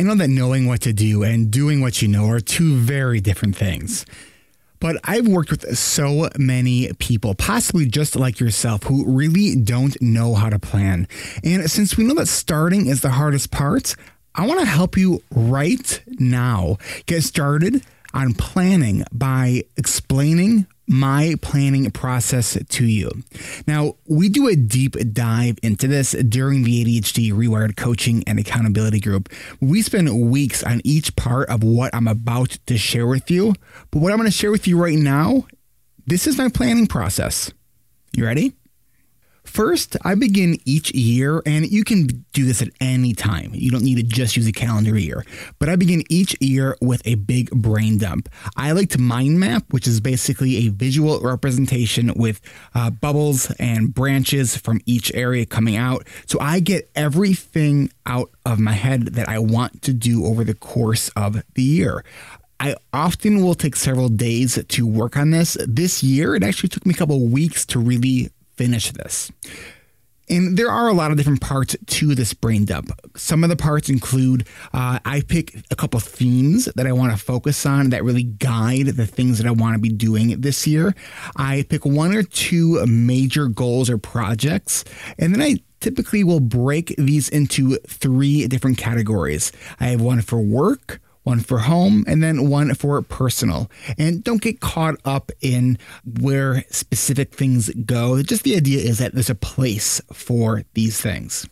I know that knowing what to do and doing what you know are two very different things. But I've worked with so many people, possibly just like yourself, who really don't know how to plan. And since we know that starting is the hardest part, I want to help you right now get started on planning by explaining my planning process to you. Now, we do a deep dive into this during the ADHD Rewired Coaching and Accountability Group. We spend weeks on each part of what I'm about to share with you. But what I'm going to share with you right now, this is my planning process. You ready? First, I begin each year, and you can do this at any time. You don't need to just use a calendar year. But I begin each year with a big brain dump. I like to mind map, which is basically a visual representation with uh, bubbles and branches from each area coming out. So I get everything out of my head that I want to do over the course of the year. I often will take several days to work on this. This year, it actually took me a couple weeks to really finish this. And there are a lot of different parts to this brain dump. Some of the parts include uh, I pick a couple themes that I want to focus on that really guide the things that I want to be doing this year. I pick one or two major goals or projects, and then I typically will break these into three different categories. I have one for work, one for home, and then one for personal. And don't get caught up in where specific things go. Just the idea is that there's a place for these things.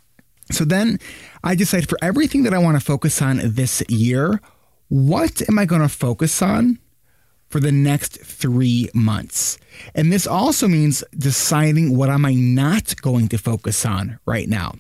So then I decide for everything that I want to focus on this year, what am I going to focus on for the next three months? And this also means deciding what am I not going to focus on right now.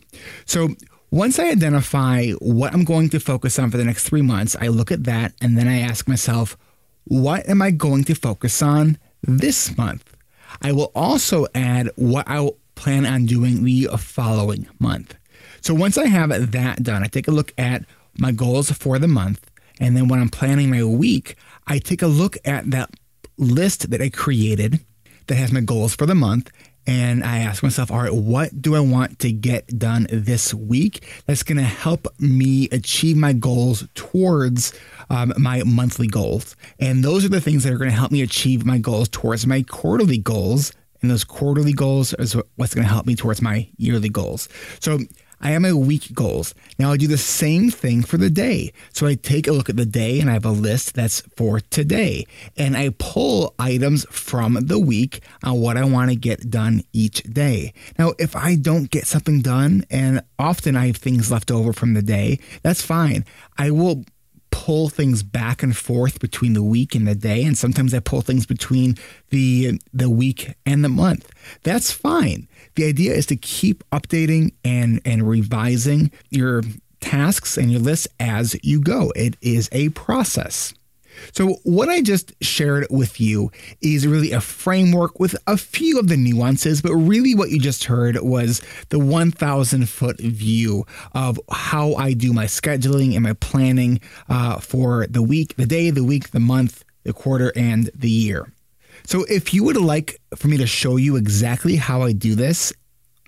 So once I identify what I'm going to focus on for the next three months, I look at that and then I ask myself, what am I going to focus on this month? I will also add what I plan on doing the following month. So once I have that done, I take a look at my goals for the month. And then when I'm planning my week, I take a look at that list that I created that has my goals for the month and I ask myself, all right, what do I want to get done this week that's going to help me achieve my goals towards um, my monthly goals? And those are the things that are going to help me achieve my goals towards my quarterly goals. And those quarterly goals is what's going to help me towards my yearly goals. So I have my week goals. Now I do the same thing for the day. So I take a look at the day and I have a list that's for today. And I pull items from the week on what I want to get done each day. Now, if I don't get something done, and often I have things left over from the day, that's fine. I will pull things back and forth between the week and the day and sometimes I pull things between the the week and the month. That's fine. The idea is to keep updating and and revising your tasks and your lists as you go. It is a process. So, what I just shared with you is really a framework with a few of the nuances, but really what you just heard was the 1,000 foot view of how I do my scheduling and my planning uh, for the week, the day, the week, the month, the quarter, and the year. So, if you would like for me to show you exactly how I do this,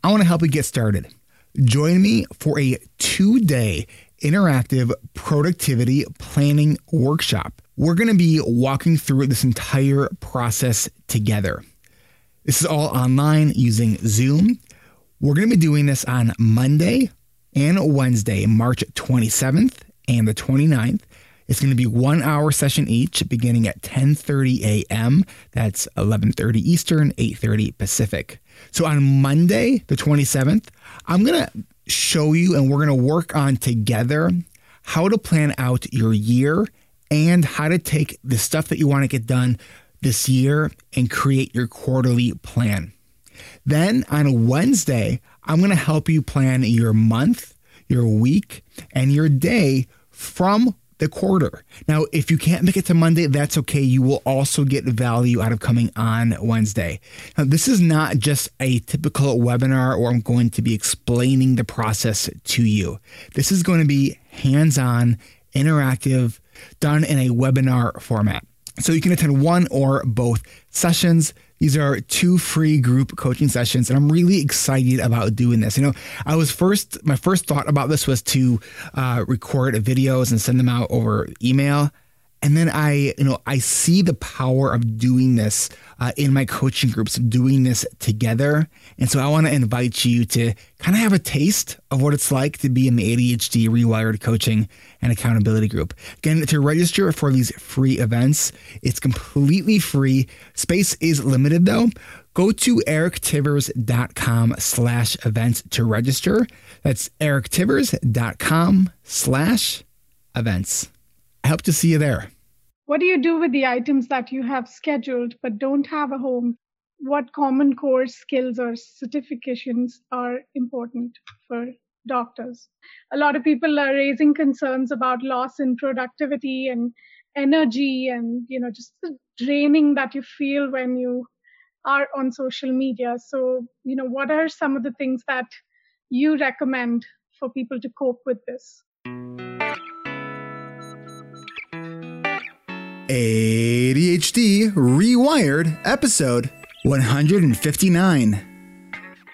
I want to help you get started. Join me for a two day interactive productivity planning workshop. We're going to be walking through this entire process together. This is all online using Zoom. We're going to be doing this on Monday and Wednesday, March 27th and the 29th. It's going to be one hour session each, beginning at 10:30 a.m. That's 11:30 Eastern, 8:30 Pacific. So on Monday, the 27th, I'm going to show you and we're going to work on together how to plan out your year and how to take the stuff that you want to get done this year and create your quarterly plan. Then on Wednesday, I'm going to help you plan your month, your week, and your day from the quarter. Now, if you can't make it to Monday, that's okay. You will also get value out of coming on Wednesday. Now, this is not just a typical webinar where I'm going to be explaining the process to you. This is going to be hands on, interactive, done in a webinar format. So you can attend one or both sessions These are two free group coaching sessions, and I'm really excited about doing this. You know, I was first, my first thought about this was to uh, record videos and send them out over email. And then I, you know, I see the power of doing this uh, in my coaching groups, doing this together. And so I want to invite you to kind of have a taste of what it's like to be in the ADHD Rewired Coaching and Accountability Group. Again, to register for these free events, it's completely free. Space is limited though. Go to erictivers.com slash events to register. That's erictivers.com slash events. I hope to see you there. What do you do with the items that you have scheduled but don't have a home? What common core skills or certifications are important for doctors? A lot of people are raising concerns about loss in productivity and energy and you know just the draining that you feel when you are on social media so you know what are some of the things that you recommend for people to cope with this ADHD Rewired, episode 159.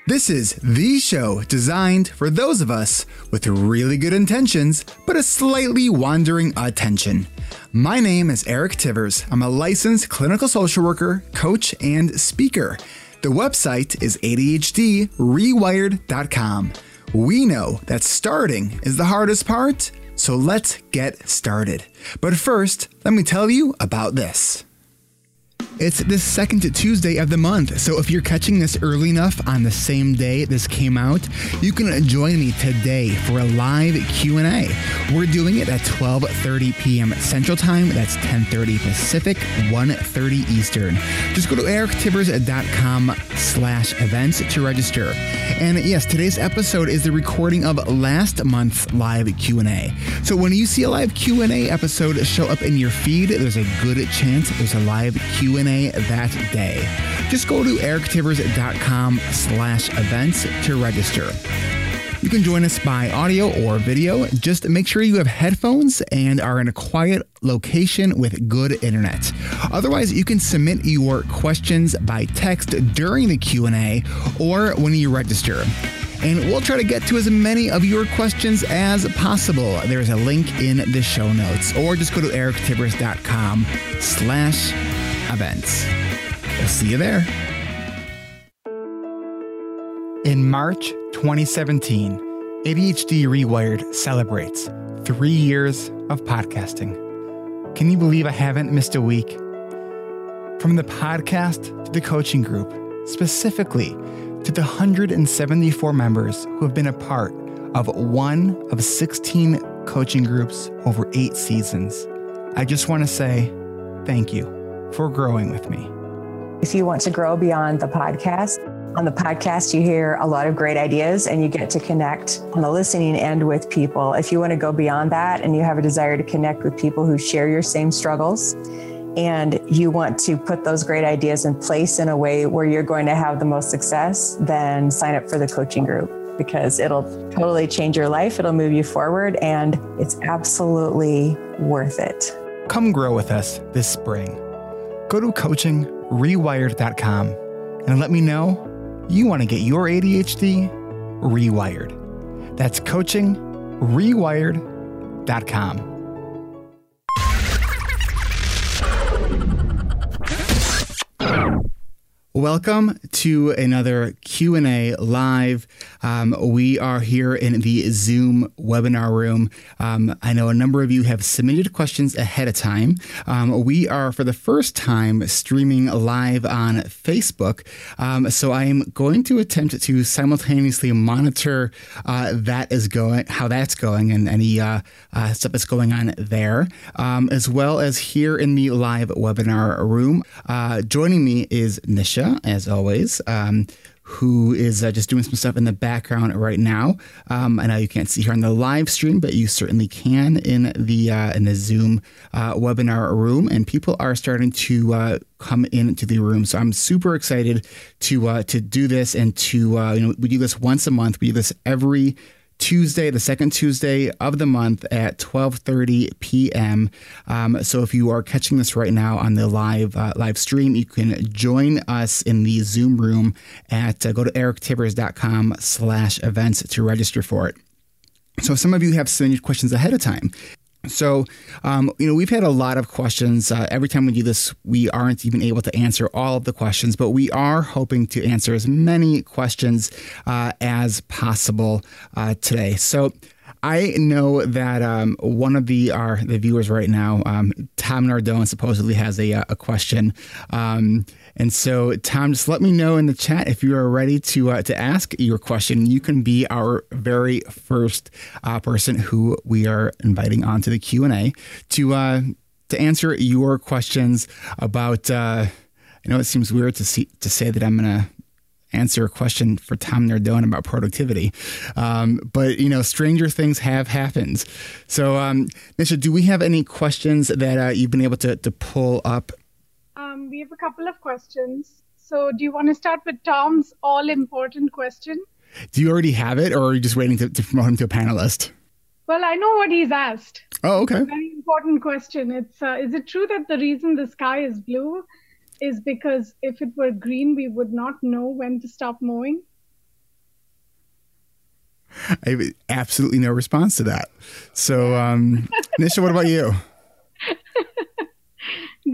This is the show designed for those of us with really good intentions, but a slightly wandering attention. My name is Eric Tivers. I'm a licensed clinical social worker, coach, and speaker. The website is ADHDrewired.com. We know that starting is the hardest part so let's get started. But first, let me tell you about this. It's the second Tuesday of the month, so if you're catching this early enough on the same day this came out, you can join me today for a live Q&A. We're doing it at 12:30 p.m. Central Time, that's 10:30 Pacific, 1:30 Eastern. Just go to erictivers.com slash events to register. And yes, today's episode is the recording of last month's live Q&A. So when you see a live Q&A episode show up in your feed, there's a good chance there's a live Q&A Q&A that day. Just go to erictivers.com slash events to register. You can join us by audio or video. Just make sure you have headphones and are in a quiet location with good internet. Otherwise, you can submit your questions by text during the Q&A or when you register. And we'll try to get to as many of your questions as possible. There's a link in the show notes, or just go to erictivers.com slash events. We'll see you there. In March 2017, ADHD Rewired celebrates three years of podcasting. Can you believe I haven't missed a week? From the podcast to the coaching group, specifically to the 174 members who have been a part of one of 16 coaching groups over eight seasons, I just want to say thank you for growing with me. If you want to grow beyond the podcast, on the podcast, you hear a lot of great ideas and you get to connect on the listening end with people. If you want to go beyond that and you have a desire to connect with people who share your same struggles, and you want to put those great ideas in place in a way where you're going to have the most success, then sign up for the coaching group because it'll totally change your life. It'll move you forward, and it's absolutely worth it. Come grow with us this spring. Go to coachingrewired.com and let me know you want to get your ADHD rewired. That's coachingrewired.com. Welcome to another Q&A live. Um, we are here in the Zoom webinar room. Um, I know a number of you have submitted questions ahead of time. Um, we are, for the first time, streaming live on Facebook. Um, so I am going to attempt to simultaneously monitor uh, that is going, how that's going, and any uh, uh, stuff that's going on there, um, as well as here in the live webinar room. Uh, joining me is Nisha as always, um, who is uh, just doing some stuff in the background right now. Um, I know you can't see her on the live stream, but you certainly can in the uh, in the Zoom uh, webinar room, and people are starting to uh, come into the room. So I'm super excited to uh, to do this and to uh, you know we do this once a month. We do this every Tuesday, the second Tuesday of the month at 12:30 p.m. Um, so if you are catching this right now on the live uh, live stream, you can join us in the Zoom room at uh, go to erictivers.com/events to register for it. So some of you have submitted questions ahead of time. So, um, you know, we've had a lot of questions. Uh, every time we do this, we aren't even able to answer all of the questions, but we are hoping to answer as many questions uh, as possible uh, today. So, I know that um, one of the our the viewers right now, um, Tom Nardone, supposedly has a, a question. Um, and so, Tom, just let me know in the chat if you are ready to uh, to ask your question. You can be our very first uh, person who we are inviting onto the Q and A to uh, to answer your questions about. Uh, I know it seems weird to see to say that I'm going to answer a question for Tom Nardone about productivity. Um, but, you know, stranger things have happened. So, um, Nisha, do we have any questions that uh, you've been able to, to pull up um, we have a couple of questions. So, do you want to start with Tom's all important question? Do you already have it, or are you just waiting to, to promote him to a panelist? Well, I know what he's asked. Oh, okay. Very important question. It's uh, is it true that the reason the sky is blue is because if it were green, we would not know when to stop mowing? I have absolutely no response to that. So, um, Nisha, what about you?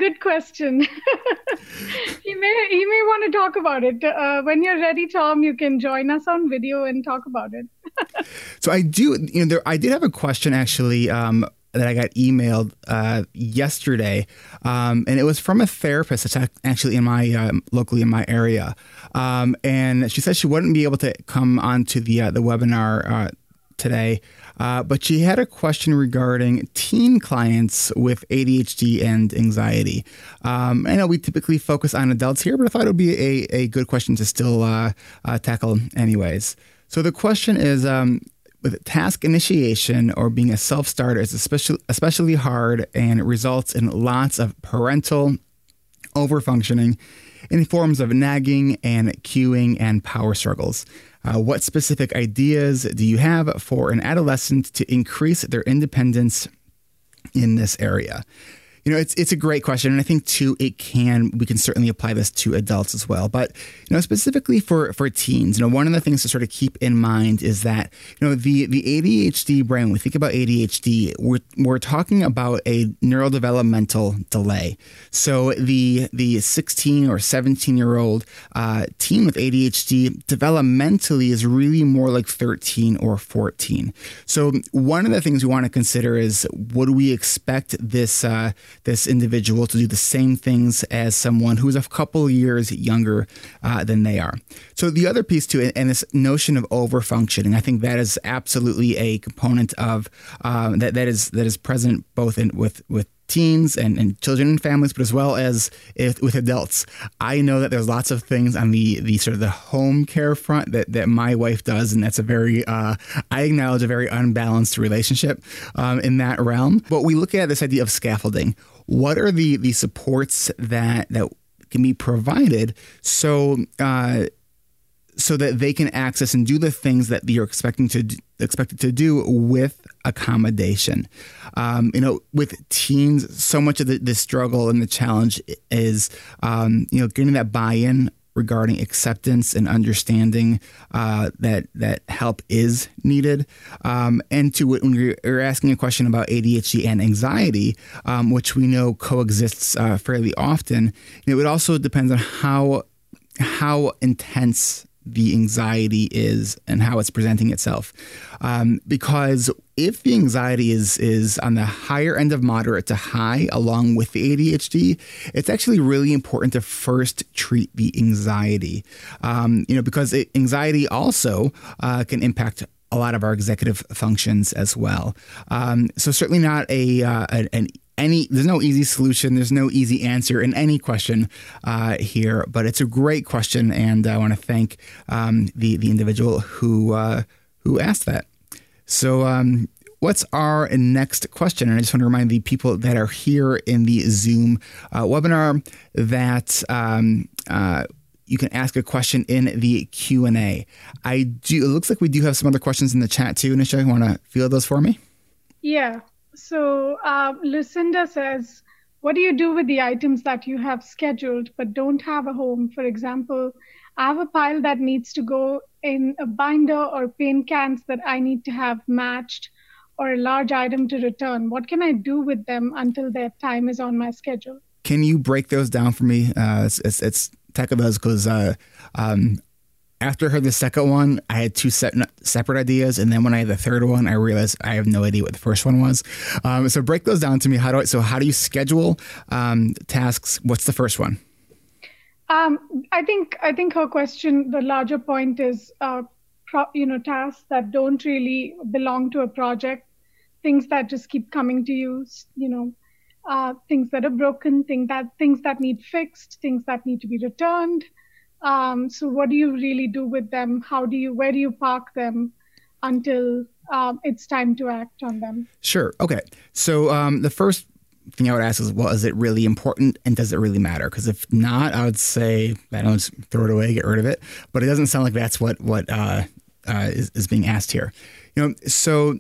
Good question. he may he may want to talk about it uh, when you're ready, Tom. You can join us on video and talk about it. so I do. You know, there, I did have a question actually. Um, that I got emailed uh, yesterday, um, and it was from a therapist that's actually in my um, locally in my area, um, and she said she wouldn't be able to come onto the uh, the webinar uh, today uh, but she had a question regarding teen clients with ADHD and anxiety. Um, I know we typically focus on adults here, but I thought it would be a, a good question to still uh, uh, tackle, anyways. So the question is um, with task initiation or being a self starter is especially, especially hard and results in lots of parental overfunctioning in forms of nagging and cueing and power struggles. Uh, what specific ideas do you have for an adolescent to increase their independence in this area? You know, it's it's a great question, and I think too it can we can certainly apply this to adults as well. But you know, specifically for for teens, you know, one of the things to sort of keep in mind is that you know the the ADHD brain. When we think about ADHD, we're we're talking about a neurodevelopmental delay. So the the 16 or 17 year old uh, teen with ADHD developmentally is really more like 13 or 14. So one of the things we want to consider is what do we expect this uh, this individual to do the same things as someone who's a couple years younger uh, than they are. So the other piece to it, and this notion of overfunctioning, I think that is absolutely a component of um, that that is that is present both in with with teens and, and children and families, but as well as if, with adults. I know that there's lots of things on the the sort of the home care front that that my wife does, and that's a very uh, I acknowledge a very unbalanced relationship um, in that realm. But we look at this idea of scaffolding. What are the the supports that that can be provided so uh, so that they can access and do the things that you're expecting to expected to do with accommodation. Um, you know, with teens, so much of the, the struggle and the challenge is, um, you know, getting that buy-in regarding acceptance and understanding uh, that that help is needed. Um, and to when you're, asking a question about ADHD and anxiety, um, which we know coexists uh, fairly often, it would also depend on how how intense the anxiety is and how it's presenting itself. Um, because if the anxiety is is on the higher end of moderate to high, along with the ADHD, it's actually really important to first treat the anxiety. Um, you know, because it, anxiety also uh, can impact a lot of our executive functions as well. Um, so certainly not a, uh, an any there's no easy solution there's no easy answer in any question uh, here but it's a great question and i want to thank um, the the individual who uh, who asked that so um, what's our next question and i just want to remind the people that are here in the zoom uh, webinar that um, uh, you can ask a question in the Q and A. I do. It looks like we do have some other questions in the chat too. Nisha, you want to field those for me? Yeah. So uh, Lucinda says, "What do you do with the items that you have scheduled but don't have a home? For example, I have a pile that needs to go in a binder or paint cans that I need to have matched." Or a large item to return. What can I do with them until their time is on my schedule? Can you break those down for me? Uh, it's, it's, it's those because uh, um, after I heard the second one, I had two set, separate ideas, and then when I had the third one, I realized I have no idea what the first one was. Um, so break those down to me. How do I? So how do you schedule um, tasks? What's the first one? Um, I think I think her question, the larger point is, uh, pro, you know, tasks that don't really belong to a project, things that just keep coming to you, you know, uh, things that are broken, things that things that need fixed, things that need to be returned. Um, so what do you really do with them? How do you where do you park them until um, it's time to act on them? Sure. Okay. So um, the first thing I would ask is, well, is it really important and does it really matter? Because if not, I would say I don't throw it away, get rid of it. But it doesn't sound like that's what what uh, uh, is, is being asked here. You know, so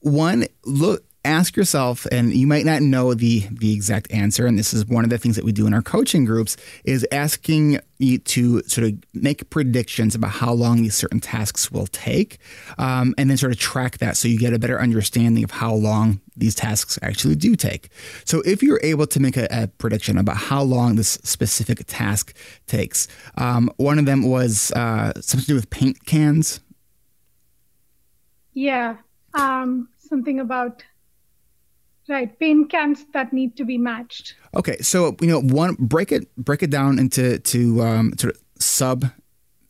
one look ask yourself, and you might not know the the exact answer, and this is one of the things that we do in our coaching groups, is asking you to sort of make predictions about how long these certain tasks will take, um, and then sort of track that so you get a better understanding of how long these tasks actually do take. So if you're able to make a, a prediction about how long this specific task takes, um, one of them was uh, something to do with paint cans. Yeah, um, something about Right, pain camps that need to be matched. Okay, so you know, one break it break it down into to um, sort of sub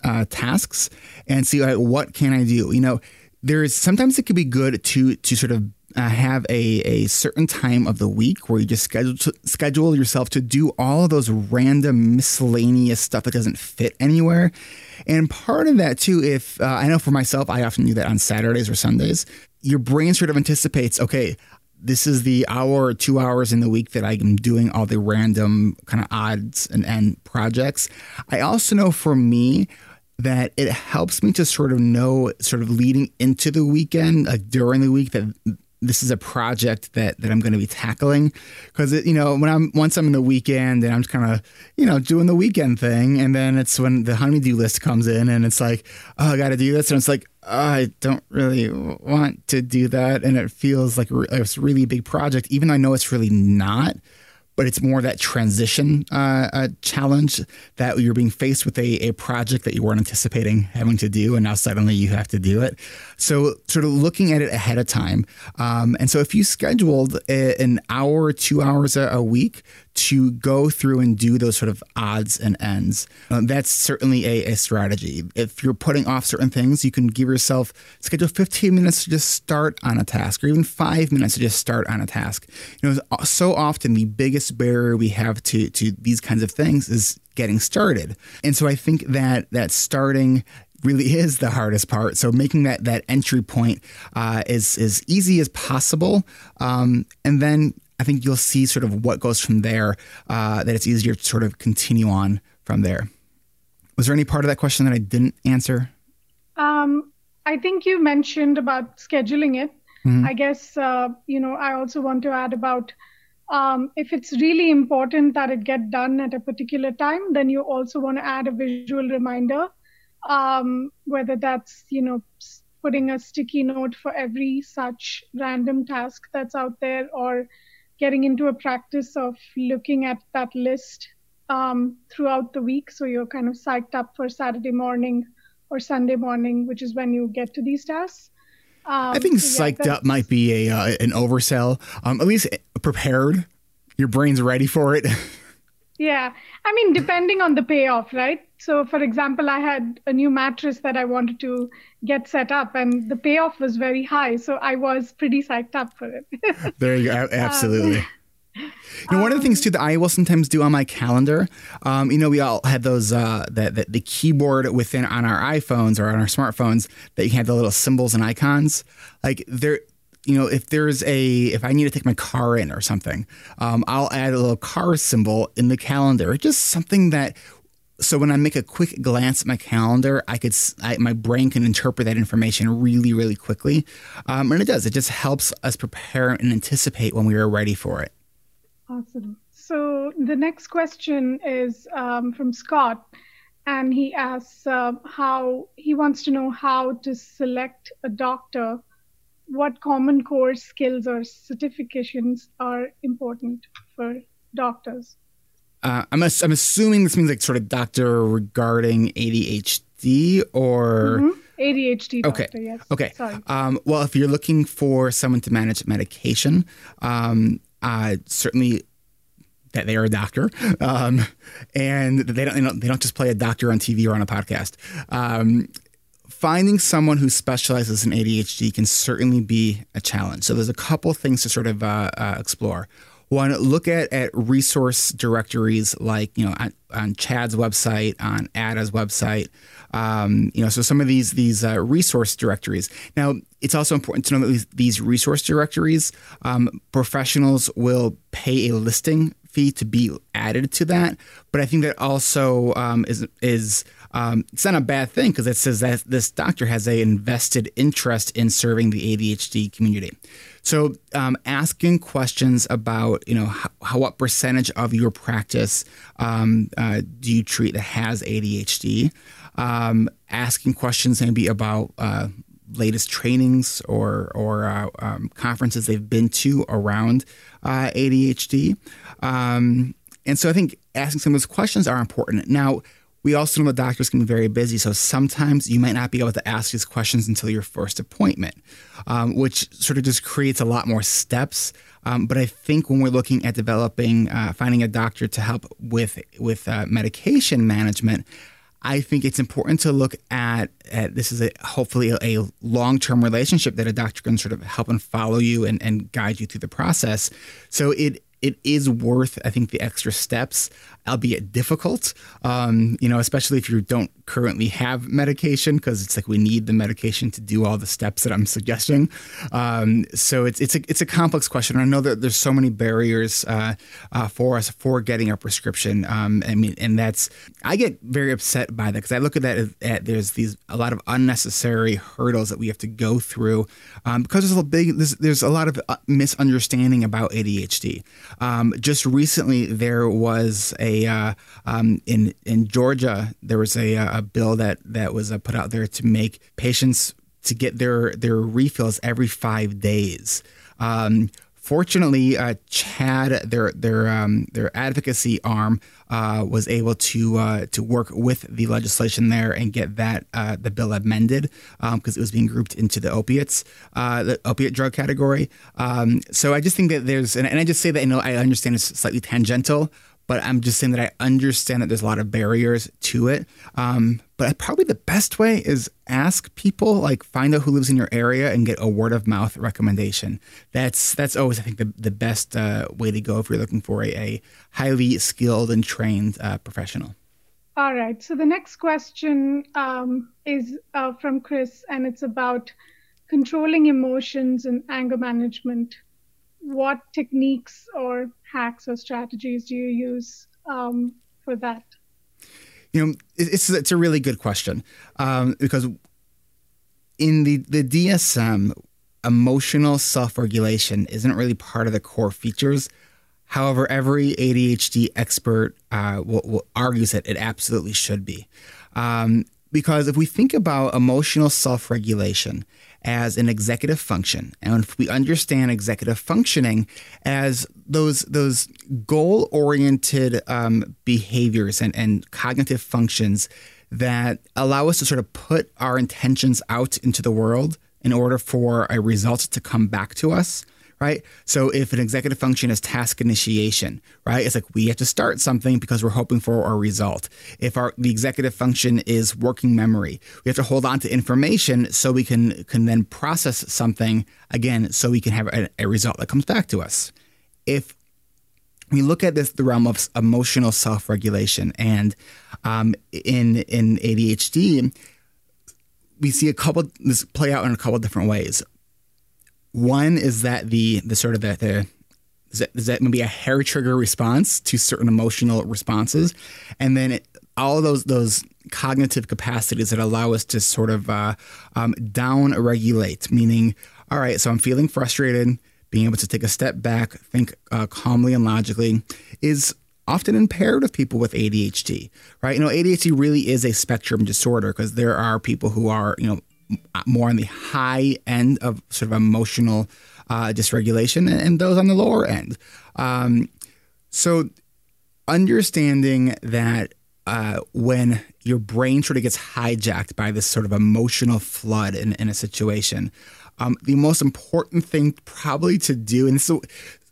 uh, tasks and see like, what can I do. You know, there's sometimes it could be good to to sort of uh, have a, a certain time of the week where you just schedule schedule yourself to do all of those random miscellaneous stuff that doesn't fit anywhere. And part of that too, if uh, I know for myself, I often do that on Saturdays or Sundays. Your brain sort of anticipates, okay, this is the hour or two hours in the week that I'm doing all the random kind of odds and end projects. I also know for me that it helps me to sort of know, sort of leading into the weekend, like during the week, that this is a project that that I'm going to be tackling because you know when I'm once I'm in the weekend and I'm just kind of you know doing the weekend thing and then it's when the honey-do list comes in and it's like oh I got to do this and it's like oh, I don't really want to do that and it feels like it's a really big project even though I know it's really not but it's more that transition uh, uh, challenge that you're being faced with a, a project that you weren't anticipating having to do, and now suddenly you have to do it. So, sort of looking at it ahead of time. Um, and so, if you scheduled a, an hour two hours a, a, week to go through and do those sort of odds and ends, uh, that's certainly a, a strategy. If you're putting off certain things, you can give yourself schedule 15 minutes to just start on a task, or even five minutes to just start on a task. You know, so often the biggest barrier we have to to these kinds of things is getting started. And so I think that that starting really is the hardest part. So making that that entry point uh, is as easy as possible, um, and then I think you'll see sort of what goes from there. Uh, that it's easier to sort of continue on from there. Was there any part of that question that I didn't answer? Um, I think you mentioned about scheduling it. Mm-hmm. I guess uh, you know. I also want to add about um, if it's really important that it get done at a particular time, then you also want to add a visual reminder um, whether that's you know putting a sticky note for every such random task that's out there or getting into a practice of looking at that list um, throughout the week. So you're kind of psyched up for saturday morning or sunday morning which is when you get to these tasks. Um, i think so yeah, psyched up might be a uh, an oversell. Um, at least prepared. Your brain's ready for it Yeah. I mean, depending on the payoff, right? So, for example, I had a new mattress that I wanted to get set up, and the payoff was very high. So, I was pretty psyched up for it. there you go. Absolutely. Um, you know, one of the things too that I will sometimes do on my calendar, um, you know, we all had those uh, the, the, the keyboard within on our iPhones or on our smartphones that you have the little symbols and icons. Like there, you know, if there's a, if I need to take my car in or something, um, I'll add a little car symbol in the calendar. It's Just something that so when I make a quick glance at my calendar, I could I, my brain can interpret that information really, really quickly, um, and it does. It just helps us prepare and anticipate when we are ready for it. Awesome. So the next question is um, from Scott, and he asks uh, how he wants to know how to select a doctor. What common core skills or certifications are important for doctors? Uh, I'm, ass- I'm assuming this means like sort of doctor regarding ADHD or mm-hmm. ADHD. Doctor, okay. Yes. Okay. Um, well, if you're looking for someone to manage medication, um, uh, certainly that they are a doctor, um, and they don't, they don't, they don't just play a doctor on TV or on a podcast. Um, finding someone who specializes in ADHD can certainly be a challenge. So there's a couple things to sort of uh, uh, explore. One, look at, at resource directories like, you know, on, on CHADD's website, on ADDA's website. Um, you know, so some of these these uh, resource directories. Now, it's also important to know that these resource directories, um, professionals will pay a listing fee to be added to that. But I think that also um, is is um, it's not a bad thing because it says that this doctor has a invested interest in serving the ADHD community. So um, asking questions about you know how, how, what percentage of your practice um, uh, do you treat that has ADHD? Um, asking questions maybe about uh, latest trainings or or uh, um, conferences they've been to around uh, ADHD. Um, and so I think asking some of those questions are important. Now, we also know the doctors can be very busy, so sometimes you might not be able to ask these questions until your first appointment, um, which sort of just creates a lot more steps. Um, but I think when we're looking at developing, uh, finding a doctor to help with with uh, medication management, I think it's important to look at, at this is a, hopefully a, a long term relationship that a doctor can sort of help and follow you and, and guide you through the process. So it it is worth, I think, the extra steps albeit difficult. Um, you know, especially if you don't currently have medication, because it's like we need the medication to do all the steps that I'm suggesting. Um, so it's it's a it's a complex question. I know that there's so many barriers uh, uh, for us for getting a prescription. Um, I mean, and that's I get very upset by that because I look at that at, there's these a lot of unnecessary hurdles that we have to go through um, because there's a big there's, there's a lot of uh, misunderstanding about ADHD. Um, just recently, there was a uh, um, in in Georgia there was a, uh, a bill that that was uh, put out there to make patients to get their their refills every five days. Um, Fortunately, uh, CHADD, their their um, their advocacy arm, uh, was able to uh, to work with the legislation there and get that uh, the bill amended because um, it was being grouped into the opiates, uh, the opiate drug category. Um, so I just think that there's, and, and I just say that you know I understand it's slightly tangential, but I'm just saying that I understand that there's a lot of barriers to it. Um, but probably the best way is ask people, like find out who lives in your area and get a word of mouth recommendation. That's that's always I think the the best uh, way to go if you're looking for a, a highly skilled and trained uh, professional. All right. So the next question um, is uh, from Chris, and it's about controlling emotions and anger management what techniques or hacks or strategies do you use um, for that? You know, it's it's a really good question um, because in the the DSM, emotional self regulation isn't really part of the core features. However, every ADHD expert uh, will, will argues that it absolutely should be. Um, because if we think about emotional self regulation as an executive function, and if we understand executive functioning as those those goal oriented um, behaviors and, and cognitive functions that allow us to sort of put our intentions out into the world in order for a result to come back to us right? So if an executive function is task initiation, right? It's like we have to start something because we're hoping for a result. If our the executive function is working memory, we have to hold on to information so we can can then process something again so we can have a, a result that comes back to us. If we look at this the realm of emotional self-regulation and um, in in ADHD we see a couple this play out in a couple different ways one is that the the sort of the, the is that, is that maybe a hair trigger response to certain emotional responses, and then it, all those those cognitive capacities that allow us to sort of uh, um, down regulate, meaning, all right, so I'm feeling frustrated. Being able to take a step back, think uh, calmly and logically, is often impaired with people with ADHD, right? You know, ADHD really is a spectrum disorder because there are people who are, you know, more on the high end of sort of emotional uh, dysregulation and those on the lower end. Um, so, understanding that uh, when your brain sort of gets hijacked by this sort of emotional flood in, in a situation, um, the most important thing probably to do, and so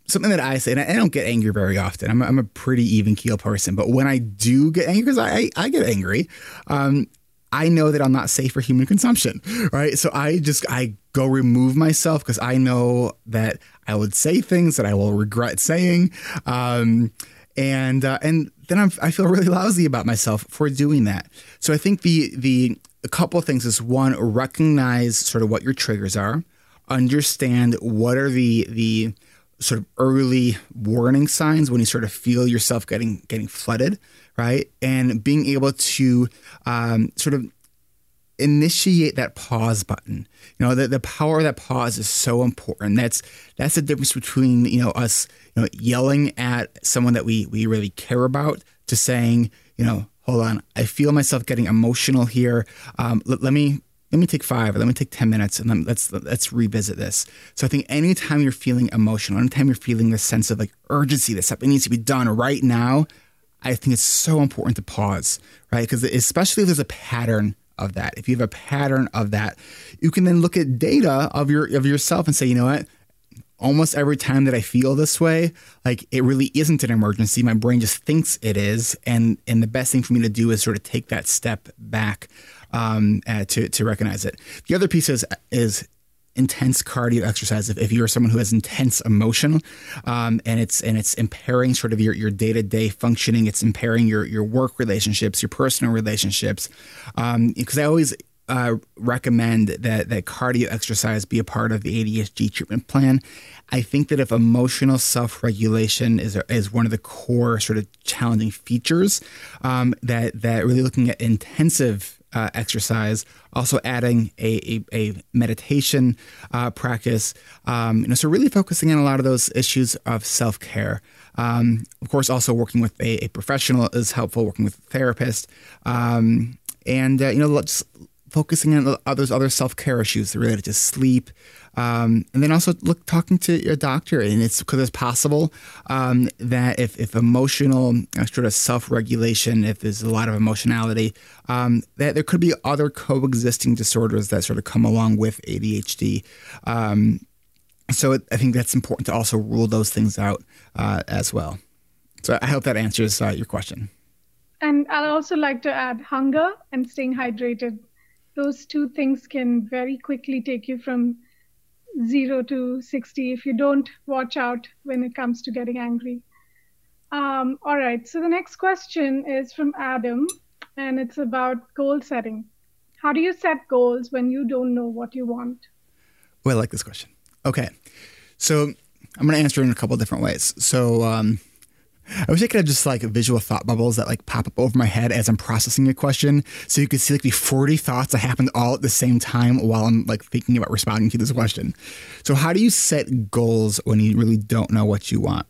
something that I say, and I, don't get angry very often. I'm, I'm a pretty even keel person, but when I do get angry, because I, I get angry, um, I know that I'm not safe for human consumption, right? So I just I go remove myself because I know that I would say things that I will regret saying, um, and uh, and then I'm, I feel really lousy about myself for doing that. So I think the the a couple things is one recognize sort of what your triggers are, understand what are the the sort of early warning signs when you sort of feel yourself getting getting flooded, right? And being able to um, sort of initiate that pause button. You know, the, the power of that pause is so important. That's that's the difference between, you know, us, you know, yelling at someone that we we really care about to saying, you know, hold on, I feel myself getting emotional here. Um, let, let me let me take five or let me take 10 minutes and then let's let's revisit this so i think anytime you're feeling emotional anytime you're feeling this sense of like urgency that something needs to be done right now i think it's so important to pause right because especially if there's a pattern of that if you have a pattern of that you can then look at data of your of yourself and say you know what almost every time that I feel this way, like it really isn't an emergency. My brain just thinks it is, and and the best thing for me to do is sort of take that step back um, uh, to to recognize it. The other piece is is intense cardio exercise. If, if you're someone who has intense emotion, um, and it's and it's impairing sort of your your day to day functioning, it's impairing your your work relationships, your personal relationships. Because um, I always uh, recommend that that cardio exercise be a part of the ADHD treatment plan. I think that if emotional self regulation is is one of the core sort of challenging features, um, that that really looking at intensive uh, exercise, also adding a, a, a meditation uh, practice. Um, you know, so really focusing on a lot of those issues of self care. Um, of course, also working with a, a, professional is helpful. Working with a therapist, um, and uh, you know, just focusing on others other self care issues related to sleep, um, and then also look talking to your doctor, and it's because it's possible um, that if, if emotional uh, sort of self regulation, if there's a lot of emotionality, um, that there could be other coexisting disorders that sort of come along with ADHD. Um, so it, I think that's important to also rule those things out uh, as well. So I hope that answers uh, your question. And I'd also like to add hunger and staying hydrated. Those two things can very quickly take you from zero to 60 if you don't watch out when it comes to getting angry. Um, all right, so the next question is from Adam, and it's about goal setting. How do you set goals when you don't know what you want? Well, I like this question. Okay, so I'm going to answer in a couple different ways. So, um, I wish I could have just like visual thought bubbles that like pop up over my head as I'm processing a question. So you could see like the 40 thoughts that happened all at the same time while I'm like thinking about responding to this question. So, how do you set goals when you really don't know what you want?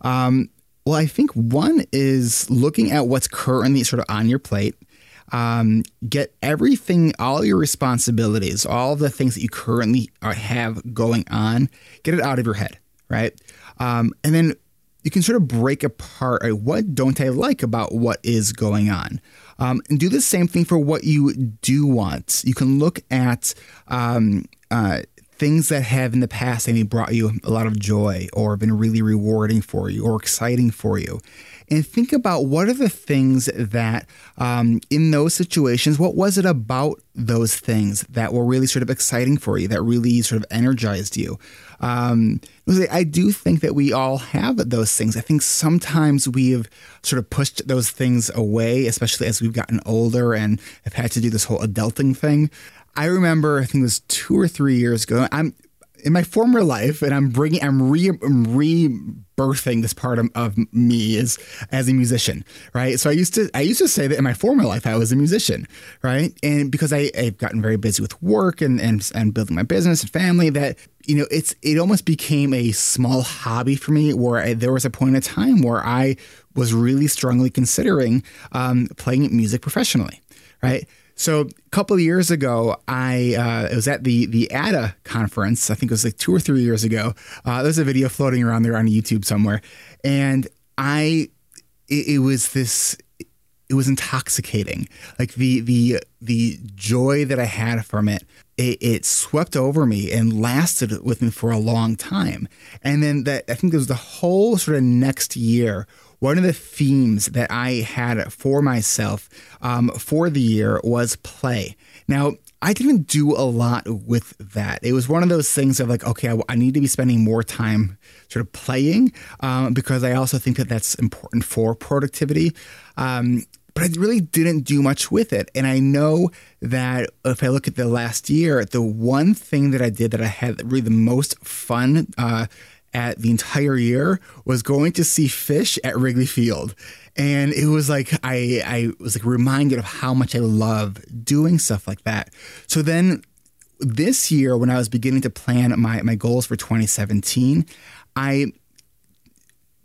Um, well, I think one is looking at what's currently sort of on your plate. Um, get everything, all your responsibilities, all the things that you currently have going on, get it out of your head, right? Um, and then you can sort of break apart right, what don't I like about what is going on. Um, and do the same thing for what you do want. You can look at um, uh, things that have in the past maybe brought you a lot of joy or been really rewarding for you or exciting for you and think about what are the things that um, in those situations, what was it about those things that were really sort of exciting for you, that really sort of energized you? Um, I do think that we all have those things. I think sometimes we've sort of pushed those things away, especially as we've gotten older and have had to do this whole adulting thing. I remember, I think it was two or three years ago. I'm in my former life, and I'm bringing, I'm re, I'm rebirthing this part of, of me is as a musician, right? So I used to I used to say that in my former life I was a musician, right? And because I, I've gotten very busy with work and, and and building my business and family, that you know it's it almost became a small hobby for me. Where I, there was a point in time where I was really strongly considering um, playing music professionally, right? So a couple of years ago, I uh, it was at the the ADDA conference. I think it was like two or three years ago. Uh, there's a video floating around there on YouTube somewhere, and I it, it was this it was intoxicating. Like the the the joy that I had from it, it, it, swept over me and lasted with me for a long time. And then that I think it was the whole sort of next year one of the themes that I had for myself um, for the year was play. Now, I didn't do a lot with that. It was one of those things of like, okay, I, I need to be spending more time sort of playing um, because I also think that that's important for productivity. Um, but I really didn't do much with it. And I know that if I look at the last year, the one thing that I did that I had really the most fun uh, at the entire year was going to see Phish at Wrigley Field. And it was like I I was like reminded of how much I love doing stuff like that. So then this year when I was beginning to plan my my goals for 2017, I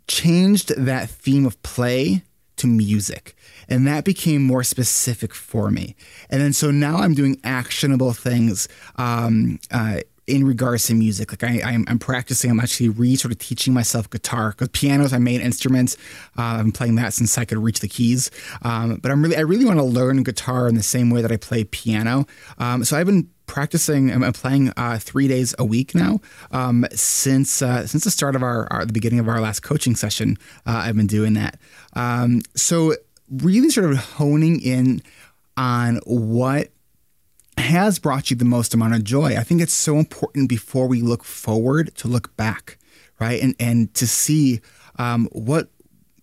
changed that theme of play to music. And that became more specific for me. And then so now I'm doing actionable things um, uh, in regards to music. Like I, I'm, I'm practicing. I'm actually re sort of teaching myself guitar because piano is my main instrument. Uh, I've been playing that since I could reach the keys. Um, but I'm really, I really want to learn guitar in the same way that I play piano. Um, so I've been practicing. I'm playing uh, three days a week now um, since uh, since the start of our, our, the beginning of our last coaching session. Uh, I've been doing that. Um, so really, sort of honing in on what has brought you the most amount of joy. I think it's so important before we look forward to look back, right? And and to see um, what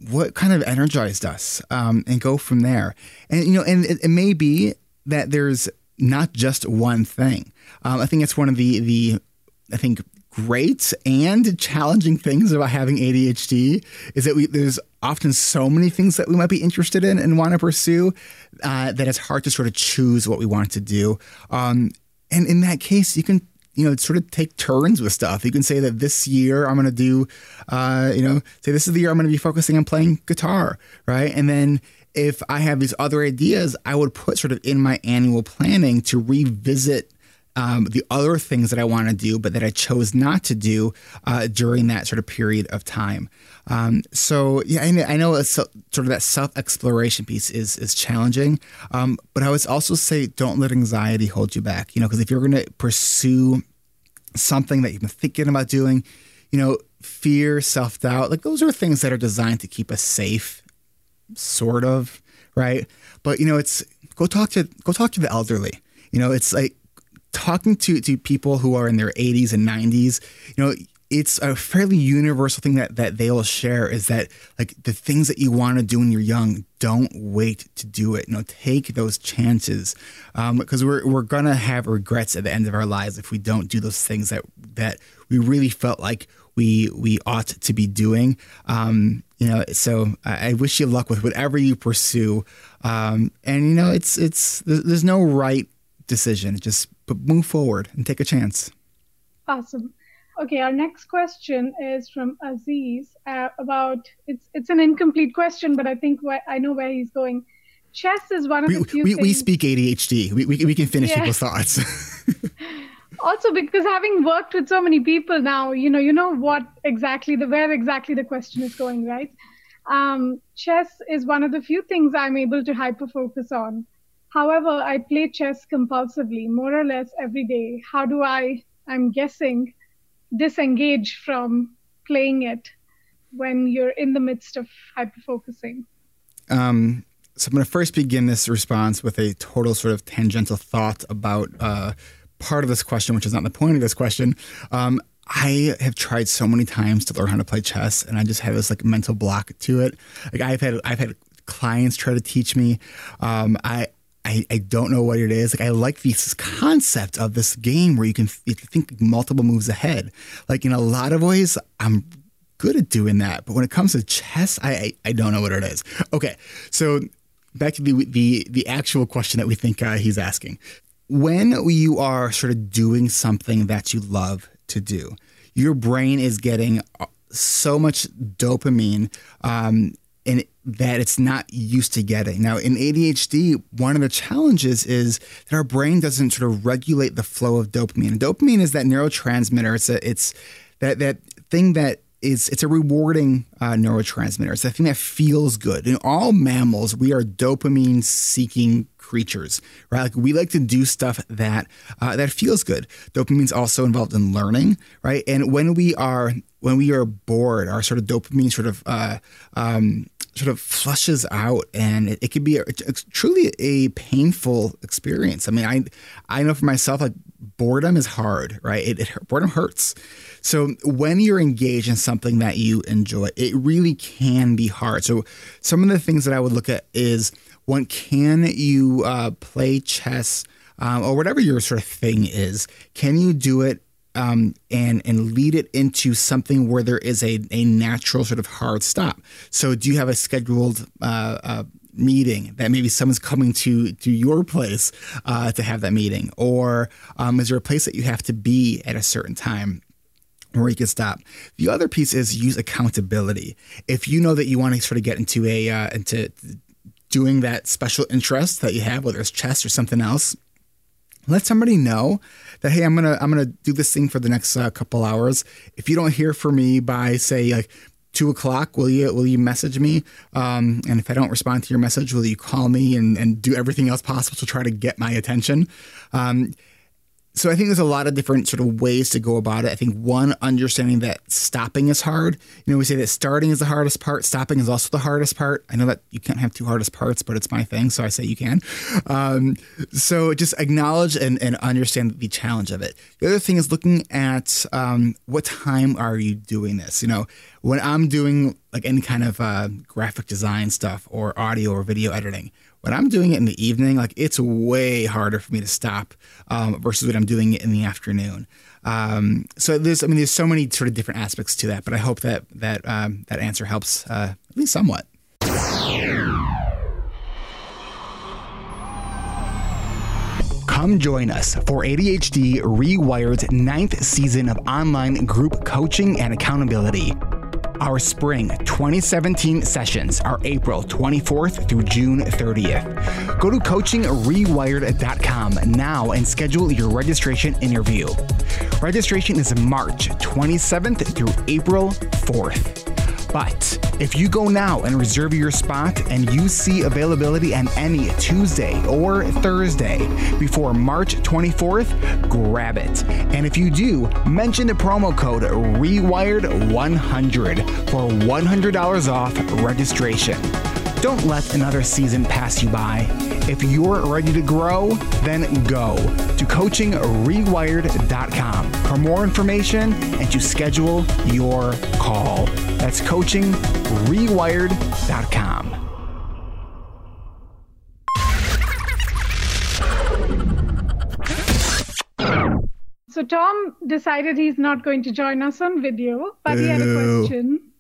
what kind of energized us um, and go from there. And you know, and it, it, may be that there's not just one thing. Um, I think it's one of the the I think great and challenging things about having ADHD is that we there's often so many things that we might be interested in and want to pursue uh, that it's hard to sort of choose what we want to do. Um, and in that case, you can you know sort of take turns with stuff. You can say that this year I'm going to do, uh, you know, say this is the year I'm going to be focusing on playing guitar, right? And then if I have these other ideas, I would put sort of in my annual planning to revisit um, the other things that I want to do, but that I chose not to do uh, during that sort of period of time. Um, so yeah, I know, I know sort of that self exploration piece is is challenging, um, but I would also say don't let anxiety hold you back. You know, because if you're going to pursue something that you've been thinking about doing, you know, fear, self doubt, like those are things that are designed to keep us safe, sort of, right? But you know, it's go talk to go talk to the elderly. You know, it's like talking to to people who are in their 80s and 90s, you know, it's a fairly universal thing that that they'll share is that like the things that you want to do when you're young, don't wait to do it. You know, take those chances because um, we're we're gonna have regrets at the end of our lives if we don't do those things that that we really felt like we we ought to be doing. Um, you know, so I, I, wish you luck with whatever you pursue. Um, and you know, it's it's there's no right decision. Just move forward and take a chance. Awesome. Okay, our next question is from Aziz uh, about it's it's an incomplete question, but I think wh- I know where he's going. Chess is one of we, the few we, things... we speak ADHD. We, we, we can finish yeah. people's thoughts. also, because having worked with so many people now, you know, you know what exactly the where exactly the question is going, right? Um, chess is one of the few things I'm able to hyper focus on. However, I play chess compulsively, more or less every day. How do I, I'm guessing, disengage from playing it when you're in the midst of hyper focusing? Um, so I'm going to first begin this response with a total sort of tangential thought about uh, part of this question, which is not the point of this question. Um, I have tried so many times to learn how to play chess, and I just have this like mental block to it. Like I've had I've had clients try to teach me. Um, I I, I don't know what it is. Like I like this concept of this game where you can think multiple moves ahead. Like in a lot of ways, I'm good at doing that. But when it comes to chess, I, I, I don't know what it is. Okay, so back to the the the actual question that we think uh, he's asking. When you are sort of doing something that you love to do, your brain is getting uh, so much dopamine um, and that it's not used to getting. Now, in ADHD, one of the challenges is that our brain doesn't sort of regulate the flow of dopamine. And dopamine is that neurotransmitter. It's a, it's that that thing that is it's a rewarding uh, neurotransmitter. It's that thing that feels good. In all mammals, we are dopamine seeking creatures, right? Like we like to do stuff that uh, that feels good. Dopamine's also involved in learning, right? And when we are when we are bored, our sort of dopamine sort of uh, um, sort of flushes out and it, it can be a, truly a painful experience. I mean, I I know for myself like boredom is hard, right? It, it boredom hurts. So when you're engaged in something that you enjoy, it really can be hard. So some of the things that I would look at is one, can you uh, play chess um, or whatever your sort of thing is? Can you do it um, and and lead it into something where there is a, a natural sort of hard stop. So, do you have a scheduled uh, uh, meeting that maybe someone's coming to to your place uh, to have that meeting, or um, is there a place that you have to be at a certain time? Where you can stop. The other piece is use accountability. If you know that you want to sort of get into a uh, into doing that special interest that you have, whether it's chess or something else, let somebody know that hey i'm gonna i'm gonna do this thing for the next uh, couple hours. If you don't hear from me by say like two o'clock will you will you message me? Um, and if i don't respond to your message will you call me and, and do everything else possible to try to get my attention? Um, so I think there's a lot of different sort of ways to go about it. I think one, understanding that stopping is hard. You know, we say that starting is the hardest part, stopping is also the hardest part. I know that you can't have two hardest parts, but it's my thing, so I say you can. Um, so just acknowledge and, and understand the challenge of it. The other thing is looking at um, what time are you doing this? You know, when I'm doing like any kind of uh, graphic design stuff or audio or video editing, when I'm doing it in the evening, like it's way harder for me to stop um, versus when I'm doing it in the afternoon. Um, so there's, I mean, there's so many sort of different aspects to that, but I hope that that um, that answer helps uh, at least somewhat. Come join us for ADHD Rewired's ninth season of online group coaching and accountability. Our spring 2017 sessions are April 24th through June 30th. Go to coachingrewired.com now and schedule your registration interview. Registration is March 27th through April 4th. But if you go now and reserve your spot and you see availability on any Tuesday or Thursday before March 24th, grab it. And if you do, mention the promo code REWIRED100 for $100 off registration. Don't let another season pass you by. If you're ready to grow, then go to coachingrewired.com for more information and to schedule your call. That's coachingrewired.com. So Tom decided he's not going to join us on video, but he had a question.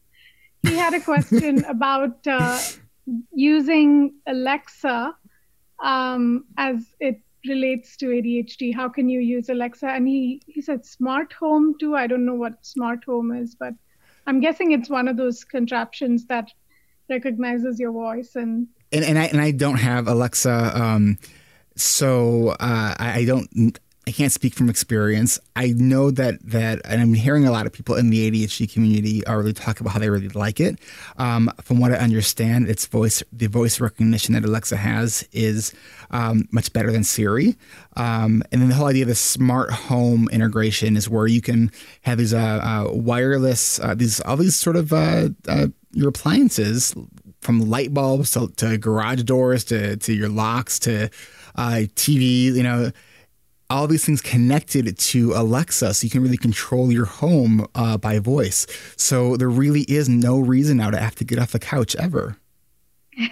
He had a question about uh, using Alexa um, as it relates to ADHD. How can you use Alexa? And he, he said smart home too. I don't know what smart home is, but I'm guessing it's one of those contraptions that recognizes your voice and and, and I and I don't have Alexa, um, so uh, I, I don't I can't speak from experience. I know that that, and I'm hearing a lot of people in the ADHD community are really talk about how they really like it. Um, from what I understand, its voice, the voice recognition that Alexa has is um, much better than Siri. Um, and then the whole idea of the smart home integration is where you can have these uh, uh, wireless, uh, these all these sort of uh, uh, your appliances, from light bulbs to, to, garage doors to to your locks to uh, TV, you know all these things connected to Alexa, so you can really control your home uh, by voice. So there really is no reason now to have to get off the couch ever.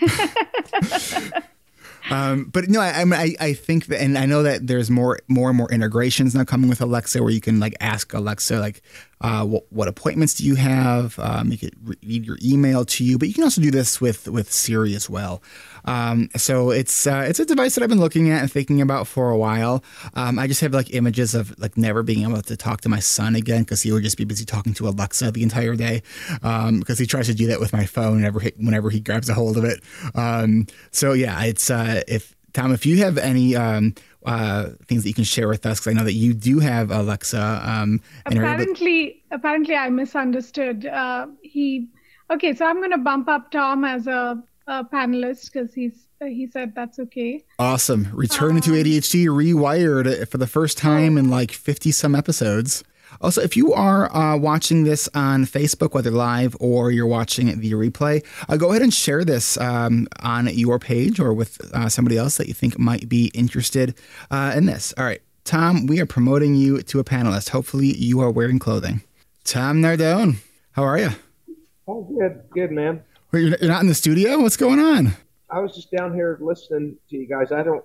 um, but no, I, I, I think that, and I know that there's more, more and more integrations now coming with Alexa, where you can like ask Alexa, like, uh, what, what, appointments do you have? Uh, make it read your email to you, but you can also do this with with Siri as well. Um, so it's uh, it's a device that I've been looking at and thinking about for a while. Um, I just have like images of like never being able to talk to my son again because he would just be busy talking to Alexa the entire day because um, he tries to do that with my phone whenever he, whenever he grabs a hold of it. Um, so yeah, it's uh, if Tom, if you have any um, uh, things that you can share with us, because I know that you do have Alexa. Um, apparently, apparently, I misunderstood. Uh, he okay, so I'm going to bump up Tom as a, a panelist because he's he said that's okay. Awesome. Return um, to ADHD rewired for the first time in like 50 some episodes. Also, if you are uh, watching this on Facebook, whether live or you're watching the replay, uh, go ahead and share this um, on your page or with uh, somebody else that you think might be interested uh, in this. All right, Tom, we are promoting you to a panelist. Hopefully, you are wearing clothing. Tom Nardone, how are you? Oh, good, good, man. Wait, you're not in the studio? What's going on? I was just down here listening to you guys. I don't.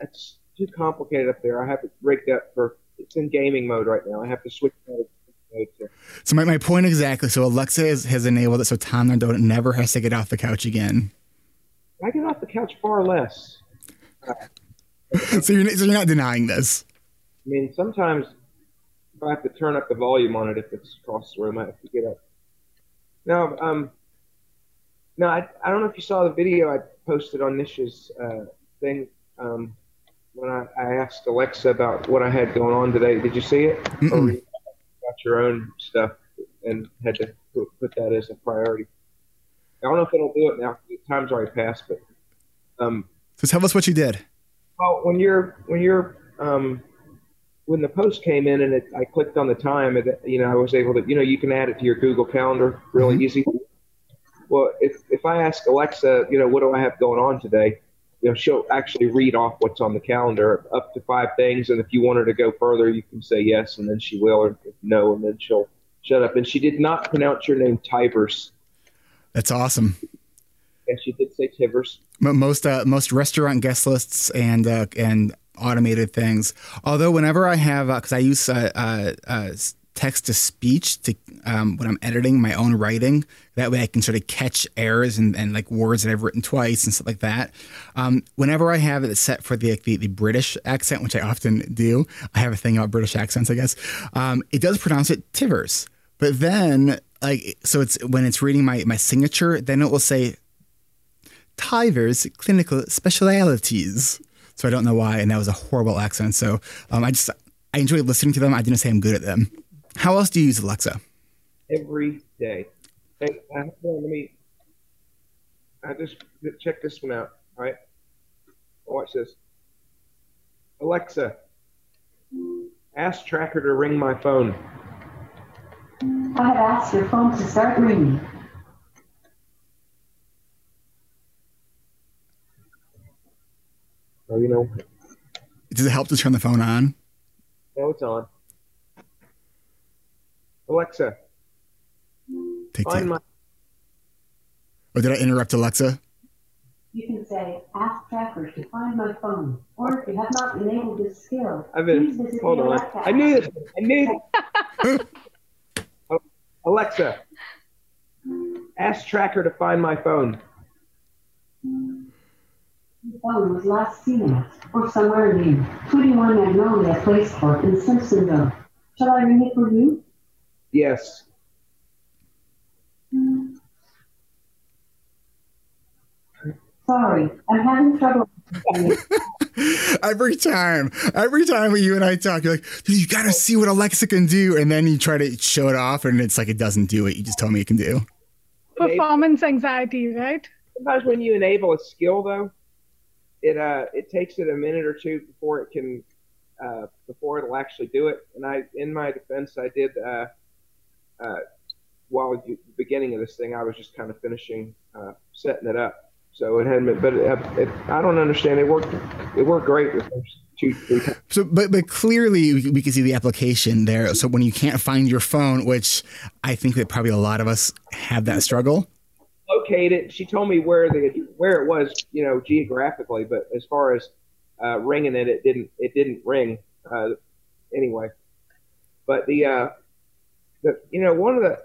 It's too complicated up there. I have it rigged up for it's in gaming mode right now. I have to switch mode. So my, my point exactly. So Alexa has, has enabled it so Tom Nardone never has to get off the couch again. I get off the couch far less. so, you're, so you're not denying this. I mean, sometimes if I have to turn up the volume on it if it's across the room, I have to get up. No, um, no, I, I don't know if you saw the video I posted on Nisha's uh, thing. Um, when I, I asked Alexa about what I had going on today. Did you see it? Mm-mm. Or got your own stuff and had to put, put that as a priority. I don't know if it'll do it now. The time's already passed, but um. So tell us what you did. Well, when you're when you're um, when the post came in and it, I clicked on the time, and you know I was able to you know you can add it to your Google Calendar really mm-hmm. easy. Well, if if I ask Alexa, you know, what do I have going on today? you know, she'll actually read off what's on the calendar, up to five things. And if you want her to go further, you can say yes, and then she will, or no, and then she'll shut up. And she did not pronounce your name Tivers. That's awesome. Yes, she did say Tivers. Most uh, most restaurant guest lists and uh, and automated things. Although whenever I have, because uh, I use uh, uh, uh text to speech to um, when I'm editing my own writing. That way I can sort of catch errors and, and like words that I've written twice and stuff like that. Um, whenever I have it set for the, the, the British accent, which I often do, I have a thing about British accents, I guess. Um, it does pronounce it Tivers, but then like so it's when it's reading my my signature, then it will say Tivers clinical specialities. So I don't know why, and that was a horrible accent. So um, I just I enjoy listening to them. I didn't say I'm good at them. How else do you use Alexa? Every day. Hey, uh, let me. I just check this one out. All right. Watch this. Alexa, ask Tracker to ring my phone. I have asked your phone to start ringing. Oh, you know. Does it help to turn the phone on? No, it's on. Alexa, Take find my. Or did I interrupt Alexa? You can say, ask Tracker to find my phone. Or if you have not enabled this skill, I've been, please hold on. I knew this. I knew it. Alexa, ask Tracker to find my phone. The phone was last seen at, or somewhere near, 21 Magnolia Place Court in Simpsonville. Shall I ring it for you? Yes. Sorry, I'm having trouble. every time, every time you and I talk, you're like, you got to see what Alexa can do. And then you try to show it off, and it's like it doesn't do what you just told me it can do. Performance anxiety, right? Sometimes when you enable a skill, though, it uh it takes it a minute or two before it can uh before it'll actually do it. And I, in my defense, I did uh uh, while the beginning of this thing, I was just kind of finishing uh, setting it up. So it hadn't, been, but it, it, I don't understand. It worked. It worked great the first two. So, but but clearly we can see the application there. So when you can't find your phone, which I think that probably a lot of us have that struggle. Locate it. She told me where the where it was, you know, geographically. But as far as uh, ringing it, it didn't. It didn't ring uh, anyway. But the uh, the you know one of the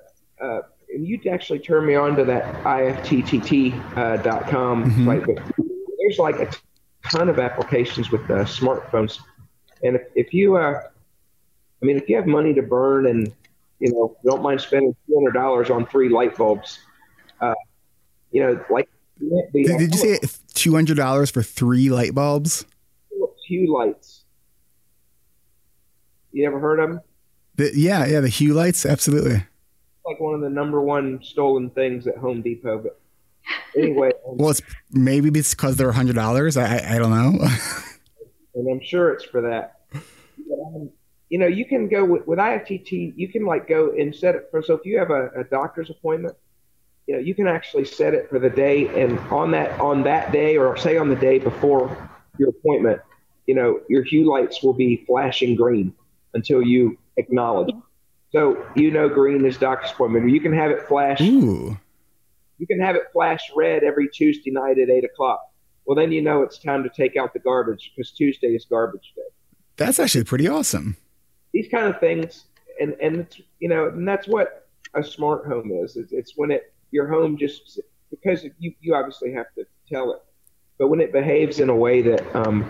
uh, and you actually turned me on to that ifttt.com uh, dot com Mhm. site, but there's like a ton of applications with uh, smartphones, and if, if you uh, I mean if you have money to burn and you know don't mind spending two hundred dollars on three light bulbs, uh, you know like the, Did, did you say two hundred dollars for three light bulbs? Hue lights? You ever heard of them? The, yeah, yeah, the hue lights, absolutely. Like one of the number one stolen things at Home Depot. But anyway, Well, it's maybe it's because they're hundred dollars. I, I don't know. and I'm sure it's for that. Um, you know, you can go with, with IFTTT. You can like go and set it for. So if you have a, a doctor's appointment, you know, you can actually set it for the day, and on that on that day, or say on the day before your appointment, you know, your hue lights will be flashing green until you acknowledge. So you know, green is doctor's appointment, you can have it flash. Ooh, You can have it flash red every Tuesday night at eight o'clock. Well, then you know it's time to take out the garbage because Tuesday is garbage day. that's actually pretty awesome. these kind of things and and it's, you know and that's what a smart home is it's, it's when it your home just because you you obviously have to tell it but when it behaves in a way that um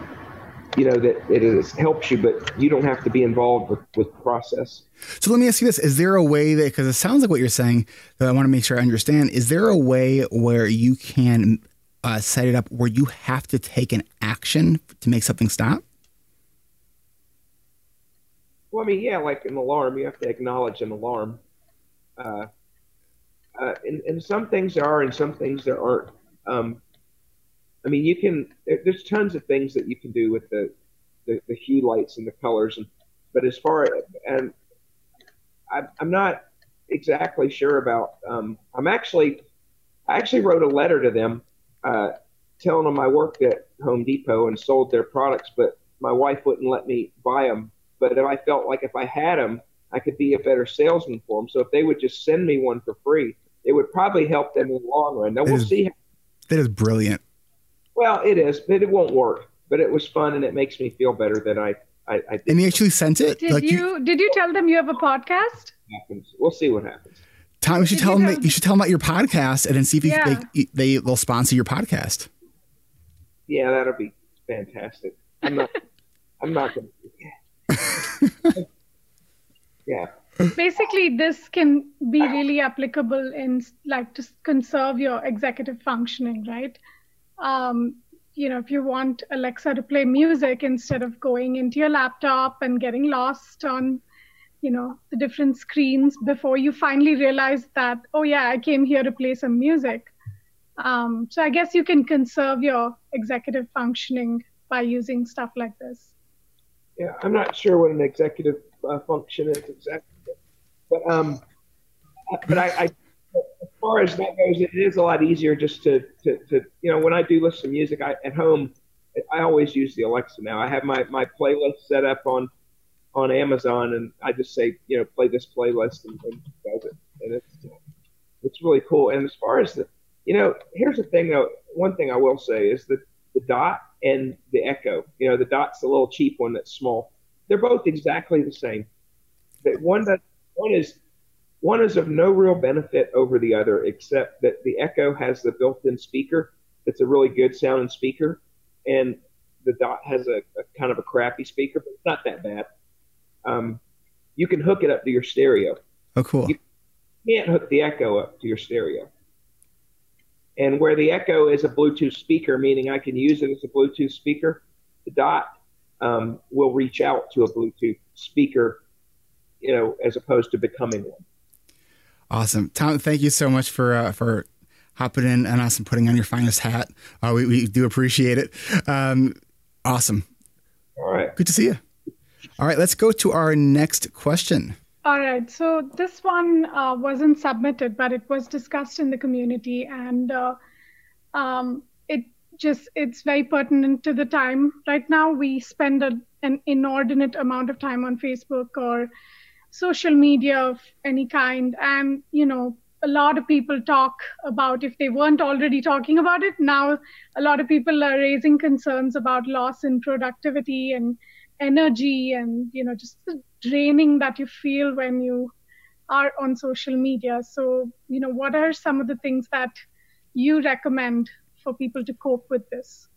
you know that it is helps you but you don't have to be involved with with the process So let me ask you this: Is there a way that because it sounds like what you're saying that I want to make sure I understand? Is there a way where you can uh, set it up where you have to take an action to make something stop? well i mean yeah like an alarm you have to acknowledge an alarm uh uh, and, and some things there are and some things there aren't. Um, I mean, you can. There's tons of things that you can do with the, the, the hue lights and the colors, and but as far and I, I'm not exactly sure about. Um, I'm actually, I actually wrote a letter to them, uh, telling them I worked at Home Depot and sold their products, but my wife wouldn't let me buy them. But if I felt like if I had them, I could be a better salesman for them. So if they would just send me one for free, it would probably help them in the long run. Now we'll is- see. That is brilliant. Well, it is, but it won't work. But it was fun, and it makes me feel better that I I, I did. And you actually sent it. Did like you, did you tell them you have a podcast? happens. We'll see what happens. Tom, you should Did tell you them know- that you should tell them about your podcast and then see if Yeah. they, they they'll sponsor your podcast. Yeah, that'll be fantastic. I'm not. I'm not going to. Yeah. Basically, this can be really applicable in like to conserve your executive functioning, right? Um, you know, if you want Alexa to play music instead of going into your laptop and getting lost on, you know, the different screens before you finally realize that, oh yeah, I came here to play some music. Um, so I guess you can conserve your executive functioning by using stuff like this. Yeah, I'm not sure what an executive uh, function is exactly, but um, but I, I far as that goes, it is a lot easier just to, to, to you know when I do listen to music I, at home, I always use the Alexa now. I have my, my playlist set up on on Amazon, and I just say you know play this playlist and, and it does it, and it's it's really cool. And as far as the you know, here's the thing though. One thing I will say is that the dot and the echo. You know, the dot's the little cheap one that's small. They're both exactly the same. That one that one is one is of no real benefit over the other, except that the echo has the built-in speaker. It's a really good sounding speaker, and the dot has a, a kind of a crappy speaker, but it's not that bad. Um, you can hook it up to your stereo Oh, cool. You- can't hook the Echo up to your stereo. And where the Echo is a Bluetooth speaker, meaning I can use it as a Bluetooth speaker, the Dot um, will reach out to a Bluetooth speaker, you know, as opposed to becoming one. Awesome, Tom. Thank you so much for uh, for hopping in and us and putting on your finest hat. Uh, we we do appreciate it. Um, awesome. All right. Good to see you. All right, let's go to our next question. All right. So this one uh, wasn't submitted, but it was discussed in the community, and uh, um, it just it's very pertinent to the time right now. We spend a, an inordinate amount of time on Facebook or social media of any kind, and you know a lot of people talk about if they weren't already talking about it now a lot of people are raising concerns about loss in productivity and energy and you know just the draining that you feel when you are on social media. So, you know, what are some of the things that you recommend for people to cope with this?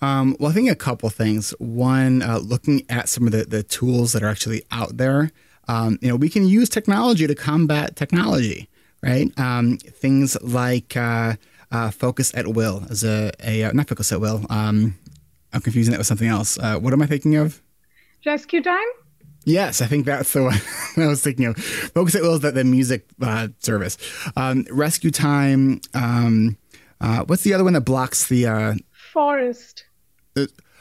Um, well, I think a couple things. One, uh, looking at some of the, the tools that are actually out there. Um, you know, we can use technology to combat technology, right? Um, things like uh, uh, focus at will as a, a uh, not focus at will. Um, I'm confusing that with something else. Uh, what am I thinking of? Rescue time. Yes, I think that's the one I was thinking of. Focus at will is that the music uh, service. Um, rescue time. Um, what's the other one that blocks the forest?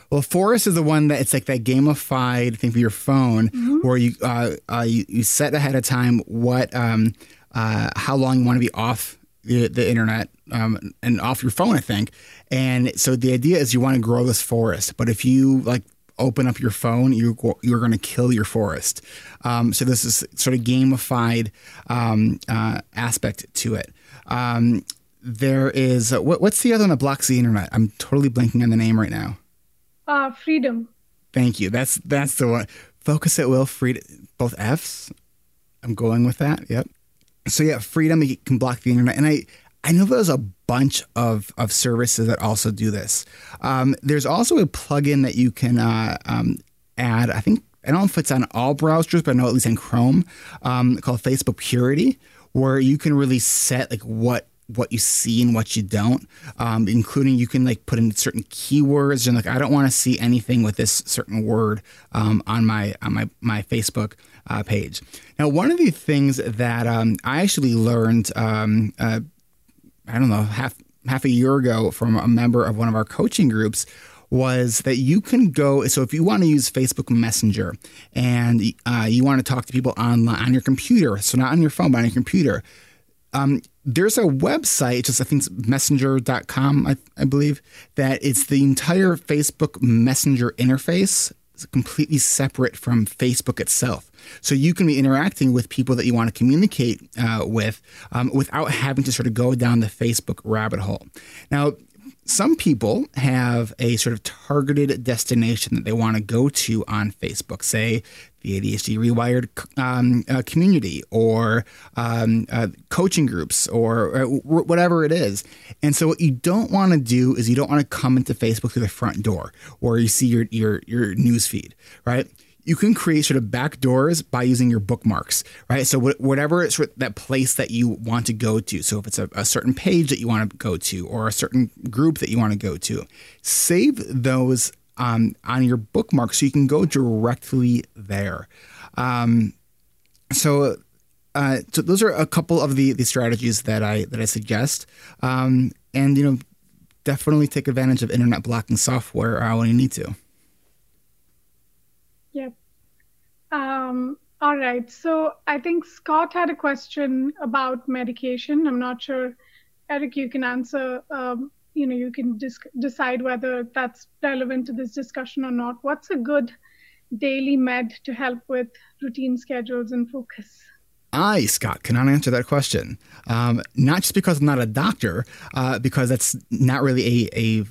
Well, Forest is the one that it's like that gamified thing for your phone mm-hmm. where you, uh, uh, you you set ahead of time what um, uh, how long you want to be off the, the internet um, and off your phone, I think. And so the idea is you want to grow this forest, but if you like open up your phone, you you're going to kill your forest. Um, so this is sort of gamified um, uh, aspect to it. Um, there is what, what's the other one that blocks the internet? I'm totally blanking on the name right now. Uh, freedom. Thank you. That's that's the one. Focus at will, freedom. Both F's. I'm going with that. Yep. So yeah, freedom you can block the internet, and I I know there's a bunch of of services that also do this. Um, there's also a plugin that you can uh, um, add. I think I don't know if it's on all browsers, but I know at least on Chrome, um, called Facebook Purity, where you can really set like what what you see and what you don't, um, including you can like put in certain keywords and like I don't want to see anything with this certain word um, on my on my my Facebook uh, page. Now, one of the things that um, I actually learned, um, uh, I don't know, half half a year ago from a member of one of our coaching groups was that you can go. So if you want to use Facebook Messenger and uh, you want to talk to people online on your computer, so not on your phone, but on your computer, um, there's a website, just I think it's messenger.com, I, I believe, that it's the entire Facebook Messenger interface is completely separate from Facebook itself. So you can be interacting with people that you want to communicate uh, with um, without having to sort of go down the Facebook rabbit hole. Now, some people have a sort of targeted destination that they want to go to on Facebook, say the ADHD Rewired um, uh, community or um, uh, coaching groups or uh, whatever it is. And so, what you don't want to do is you don't want to come into Facebook through the front door where you see your your your news feed, right? You can create sort of back doors by using your bookmarks, right? So whatever it's that place that you want to go to. So if it's a, a, certain page that you want to go to or a certain group that you want to go to, save those um, on your bookmark so you can go directly there. Um, so, uh, so those are a couple of the, the strategies that I that I suggest, um, and you know, definitely take advantage of internet blocking software uh, when you need to. Yep. Um, all right. So I think Scott had a question about medication. I'm not sure, Eric, you can answer. Um, you know, you can dis- decide whether that's relevant to this discussion or not. What's a good daily med to help with routine schedules and focus? I, Scott, cannot answer that question. Um, not just because I'm not a doctor, uh, because that's not really a, a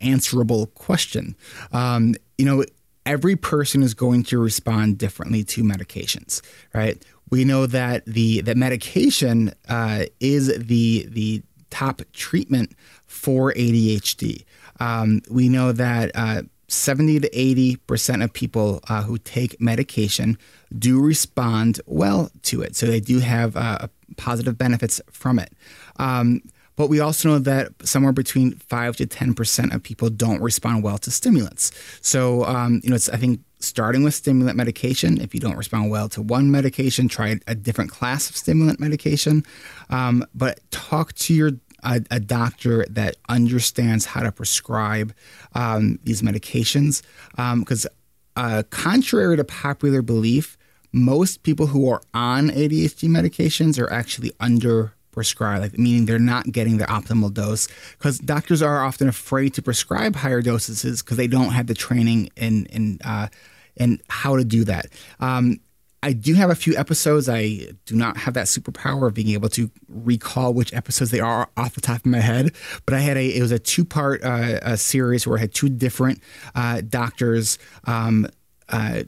answerable question. Um, you know, every person is going to respond differently to medications, right? We know that the that medication uh, is the the top treatment for ADHD. Um, we know that uh, 70 to 80 percent of people uh, who take medication do respond well to it, so they do have uh, positive benefits from it. Um, but we also know that somewhere between five to ten percent of people don't respond well to stimulants. So um, you know, it's I think starting with stimulant medication. If you don't respond well to one medication, try a different class of stimulant medication. Um, but talk to your a, a, doctor that understands how to prescribe um, these medications. Because, um, uh, contrary to popular belief, most people who are on ADHD medications are actually under prescribed, like meaning they're not getting the optimal dose because doctors are often afraid to prescribe higher doses because they don't have the training in in uh, in how to do that. Um, I do have a few episodes. I do not have that superpower of being able to recall which episodes they are off the top of my head. But I had a it was a two part uh, series where I had two different uh, doctors um, uh,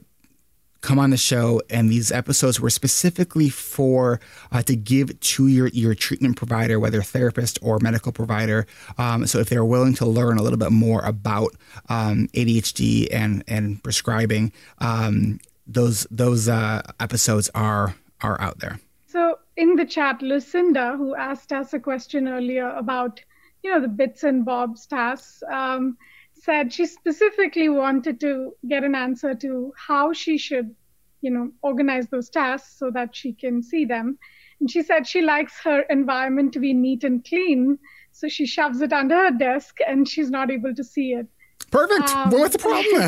come on the show, and these episodes were specifically for uh, to give to your your treatment provider, whether therapist or medical provider. Um, so if they're willing to learn a little bit more about um, ADHD and and prescribing, um, those those uh, episodes are are out there. So in the chat, Lucinda, who asked us a question earlier about you know the bits and bobs tasks. Um, said she specifically wanted to get an answer to how she should, you know, organize those tasks so that she can see them. And she said she likes her environment to be neat and clean, so she shoves it under her desk and she's not able to see it. Perfect. Um, well, what's the problem?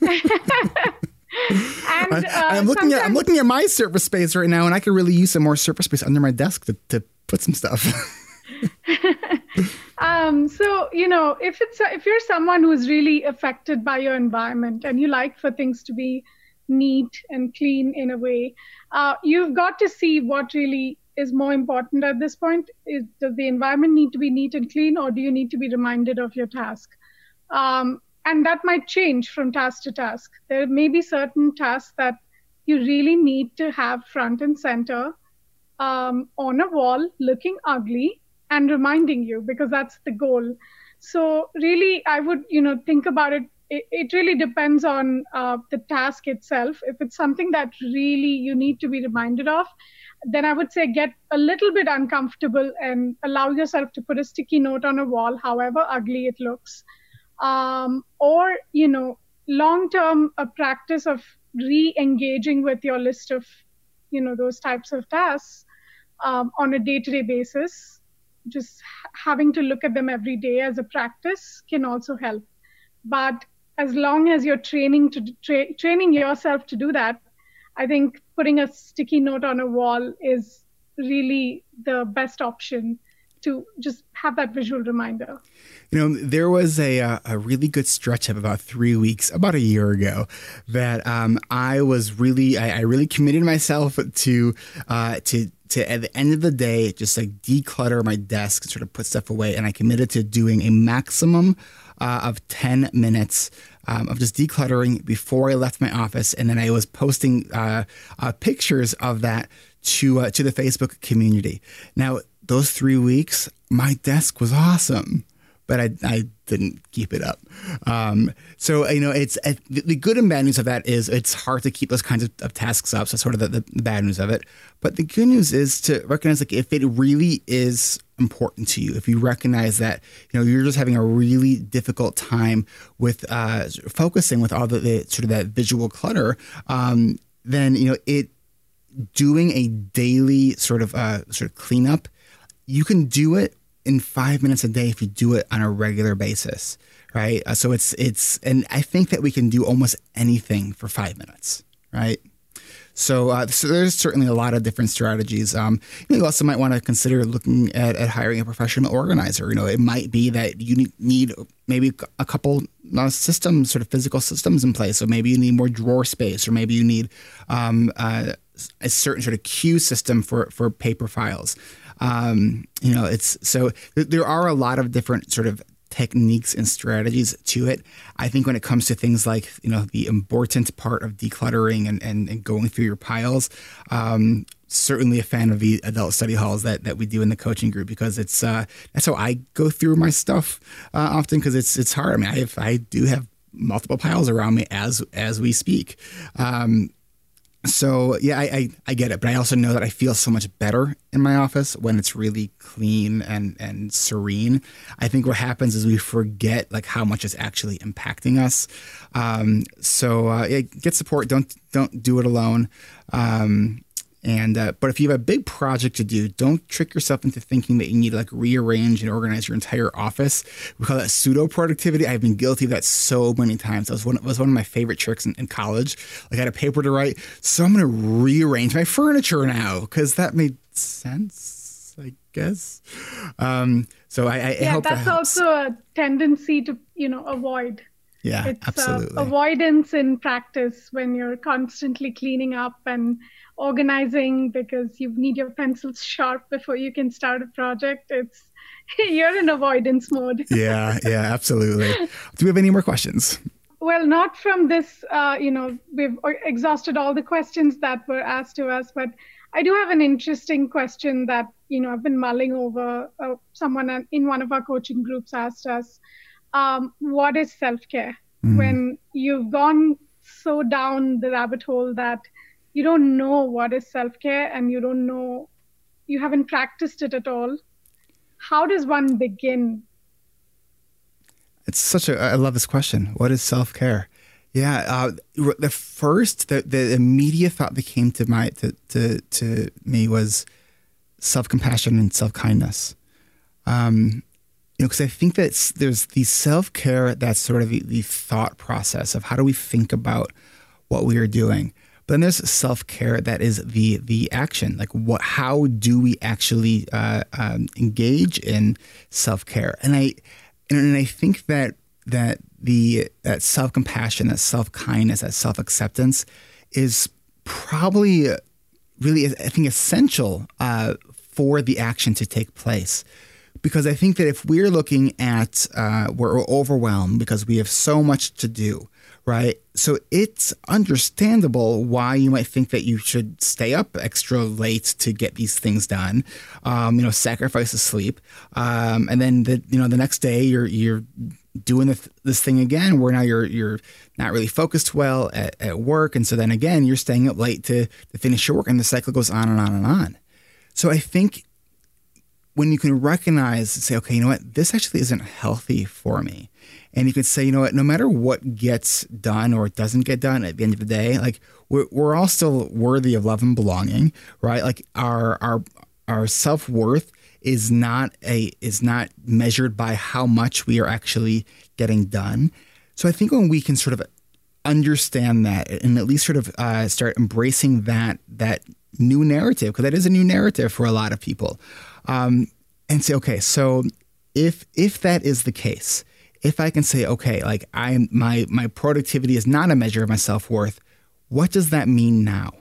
and, uh, I, am looking at I'm looking at my surface space right now, and I could really use some more surface space under my desk to, to put some stuff. um, so you know, if it's if you're someone who is really affected by your environment and you like for things to be neat and clean in a way, uh, you've got to see what really is more important at this point. Is, does the environment need to be neat and clean, or do you need to be reminded of your task? Um, and that might change from task to task. There may be certain tasks that you really need to have front and center um, on a wall, looking ugly, and reminding you because that's the goal. So really i would you know think about it. It, it really depends on uh, the task itself. If it's something that really you need to be reminded of then i would say get a little bit uncomfortable and allow yourself to put a sticky note on a wall however ugly it looks. Um, or you know long term a practice of re-engaging with your list of you know those types of tasks um, on a day-to-day basis just having to look at them every day as a practice can also help. But as long as you're training to tra- training yourself to do that, I think putting a sticky note on a wall is really the best option to just have that visual reminder. You know, there was a uh, a really good stretch of about three weeks, about a year ago, that um, I was really, I, I, really committed myself to uh, to to at the end of the day just like declutter my desk and sort of put stuff away. And I committed to doing a maximum uh, of 10 minutes um, of just decluttering before I left my office. And then I was posting uh, uh, pictures of that to uh, to the Facebook community. Now, those three weeks, my desk was awesome but I, I didn't keep it up. Um, so you know, it's the good and bad news of that is it's hard to keep those kinds of, of tasks up. So sort of the, the, bad news of it. But the good news is to recognize like if it really is important to you, if you recognize that you know you're just having a really difficult time with uh, focusing with all the, the, sort of that visual clutter, um, then you know it doing a daily sort of uh, sort of cleanup. You can do it in five minutes a day if you do it on a regular basis, right? Uh, so it's it's, and I think that we can do almost anything for five minutes, right? So, uh, so there's certainly a lot of different strategies. Um, you, know, you also might want to consider looking at, at, hiring a professional organizer. You know, it might be that you need maybe a couple uh, systems, sort of physical systems in place. So maybe you need more drawer space, or maybe you need um, uh, a certain sort of queue system for for paper files. Um, you know, it's so there are a lot of different sort of techniques and strategies to it. I think when it comes to things like, you know, the important part of decluttering and, and, and going through your piles, um, certainly a fan of the adult study halls that, that we do in the coaching group because it's uh, that's how I go through my stuff uh, often because it's it's hard. I mean, I have, I do have multiple piles around me as as we speak. Um, so yeah, I, I, I get it, but I also know that I feel so much better in my office when it's really clean and and serene. I think what happens is we forget like how much it's actually impacting us. Um, so uh, yeah, get support. Don't don't do it alone. Um, and uh, but if you have a big project to do, don't trick yourself into thinking that you need to like rearrange and organize your entire office. We call that pseudo productivity. I've been guilty of that so many times. That was one was one of my favorite tricks in, in college. Like I had a paper to write, so I'm going to rearrange my furniture now because that made sense. I guess. Um, so I, I yeah, hope that's that also a tendency to you know avoid. Yeah, it's uh, absolutely. Uh, avoidance in practice when you're constantly cleaning up and organizing because you need your pencils sharp before you can start a project. It's you're in avoidance mode. yeah, yeah, absolutely. Do we have any more questions? well, not from this. Uh, you know, we've exhausted all the questions that were asked to us, but I do have an interesting question that you know I've been mulling over. Uh, someone in one of our coaching groups asked us, um, "What is self-care?" Mm. When you've gone so down the rabbit hole that you don't know what is self-care and you don't know, you haven't practiced it at all. How does one begin it's such a. I love this question. What is self care? Yeah, uh, the first, the, the immediate thought that came to my to to, to me was self compassion and self kindness. Um, you know, because I think that there's the self care that's sort of the, the, thought process of how do we think about what we are doing. Then there's self care that is the the action. Like, what? How do we actually uh, um, engage in self care? And I and I think that that the that self compassion, that self kindness, that self acceptance is probably really I think essential uh, for the action to take place. Because I think that if we're looking at uh, we're overwhelmed because we have so much to do, right? So it's understandable why you might think that you should stay up extra late to get these things done. Um, you know, sacrifice the sleep, um, and then the you know the next day you're you're doing this, this thing again where now you're you're not really focused well at, at work, and so then again you're staying up late to to finish your work, and the cycle goes on and on and on. So I think when you can recognize and say, okay, you know what, this actually isn't healthy for me and you can say, you know what, no matter what gets done or doesn't get done at the end of the day, like we're, we're all still worthy of love and belonging, right? Like our our our self worth is not a is not measured by how much we are actually getting done. So I think when we can sort of understand that and at least sort of uh, start embracing that that new narrative because that is a new narrative for a lot of people, um, and say, okay, so if if that is the case, if I can say, okay, like I my my productivity is not a measure of my self worth, what does that mean now?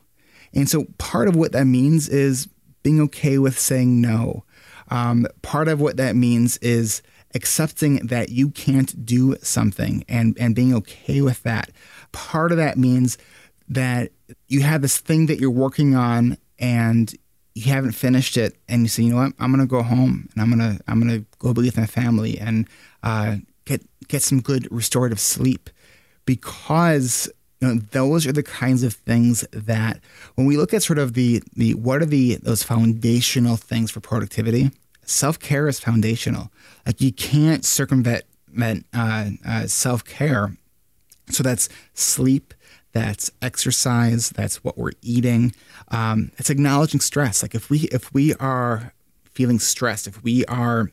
And so part of what that means is being okay with saying no. Um, part of what that means is accepting that you can't do something and and being okay with that. Part of that means that you have this thing that you're working on and you haven't finished it and you say, you know what, I'm gonna go home and I'm gonna I'm gonna go be with my family and uh, get get some good restorative sleep. Because you know those are the kinds of things that when we look at sort of the the what are the those foundational things for productivity? Self-care is foundational. Like you can't circumvent uh, uh, self-care. So that's sleep that's exercise that's what we're eating um, it's acknowledging stress like if we if we are feeling stressed if we are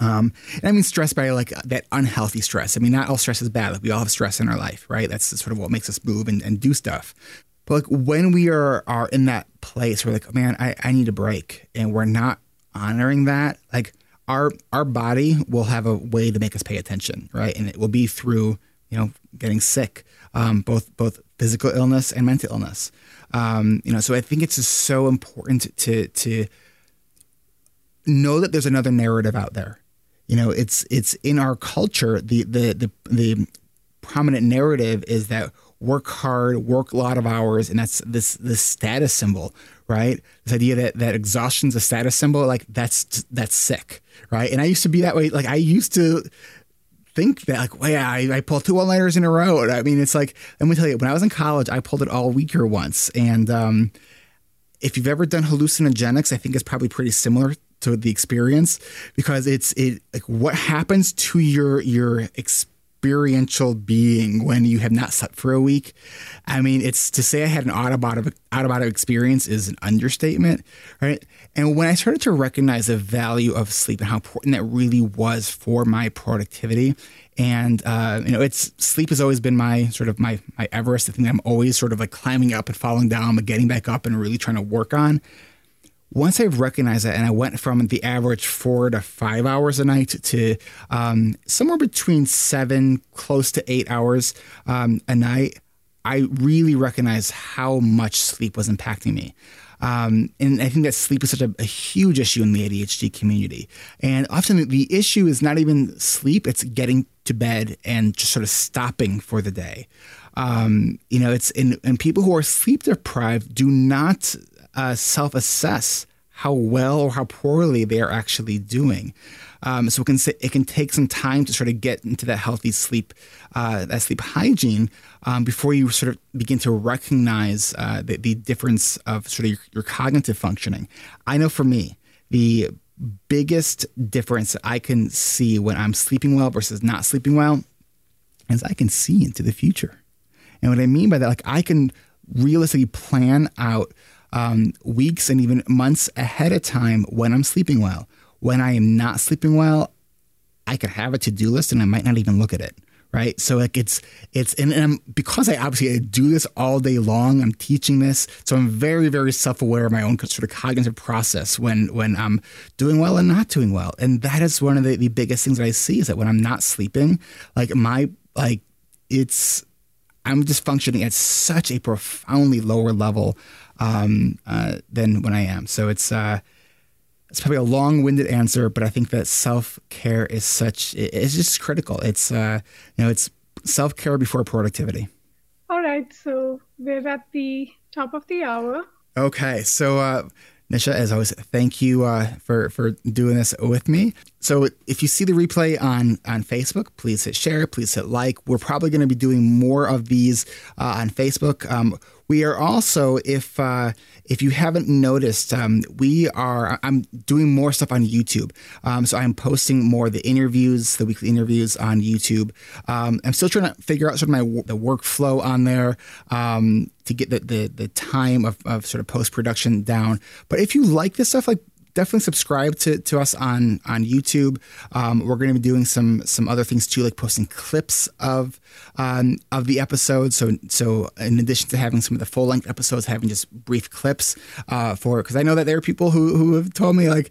um, and I mean stress by like that unhealthy stress. I mean, not all stress is bad. Like we all have stress in our life, right? That's sort of what makes us move and, and do stuff. But like when we are are in that place, we're like, man, I, I need a break, and we're not honoring that. Like our our body will have a way to make us pay attention, right? And it will be through you know getting sick, um, both both physical illness and mental illness. Um, you know, so I think it's just so important to to know that there's another narrative out there you know, it's it's in our culture. The the the the prominent narrative is that work hard, work a lot of hours, and that's this this status symbol, right? This idea that that exhaustion's a status symbol, like that's that's sick, right? And I used to be that way. Like I used to think that like, well, yeah, I, I pulled two all nighters in a row. I mean, it's like let me tell you, when I was in college, I pulled it all weaker once, and um, if you've ever done hallucinogenics, I think it's probably pretty similar to the experience because it's it like what happens to your your experiential being when you have not slept for a week. I mean, it's to say I had an out of body experience is an understatement, right? And when I started to recognize the value of sleep and how important that really was for my productivity, and uh, you know, it's sleep has always been my sort of my my Everest, the thing I'm always sort of like climbing up and falling down, but getting back up and really trying to work on once I recognized that and I went from the average four to five hours a night to um, somewhere between seven, close to eight hours um, a night, I really recognized how much sleep was impacting me. Um, and I think that sleep is such a, a, huge issue in the ADHD community. And often the issue is not even sleep, it's getting to bed and just sort of stopping for the day. Um, you know, it's and, and people who are sleep deprived do not uh, self assess how well or how poorly they are actually doing. Um, so it can it can take some time to sort of get into that healthy sleep, uh, that sleep hygiene, um, before you sort of begin to recognize uh, the, the, difference of sort of your, your cognitive functioning. I know for me, the biggest difference I can see when I'm sleeping well versus not sleeping well is I can see into the future. And what I mean by that, like I can realistically plan out um, weeks and even months ahead of time when I'm sleeping well when I am not sleeping well, I could have a to do list and I might not even look at it. Right. So like it's, it's, and, and I'm, because I obviously do this all day long, I'm teaching this. So I'm very, very self aware of my own sort of cognitive process when, when I'm doing well and not doing well. And that is one of the, the biggest things that I see is that when I'm not sleeping, like my, like it's, I'm just functioning at such a profoundly lower level um, uh, than when I am. So it's, uh, it's probably a long-winded answer, but I think that self-care is such it's just critical. It's uh, you know, it's self-care before productivity. All right, so we're at the top of the hour. Okay, so uh, Nisha, as always, thank you uh, for for doing this with me. So, if you see the replay on on Facebook, please hit share, please hit like. We're probably going to be doing more of these uh, on Facebook. Um, we are also, if uh, if you haven't noticed, um, we are. I'm doing more stuff on YouTube. Um, so I'm posting more the interviews, the weekly interviews on YouTube. Um, I'm still trying to figure out sort of my the workflow on there um, to get the, the the time of, of sort of post production down. But if you like this stuff, like definitely subscribe to, to us on on YouTube. Um, we're going to be doing some some other things too, like posting clips of um, of the episodes. So so in addition to having some of the full length episodes, having just brief clips uh, for because I know that there are people who who have told me like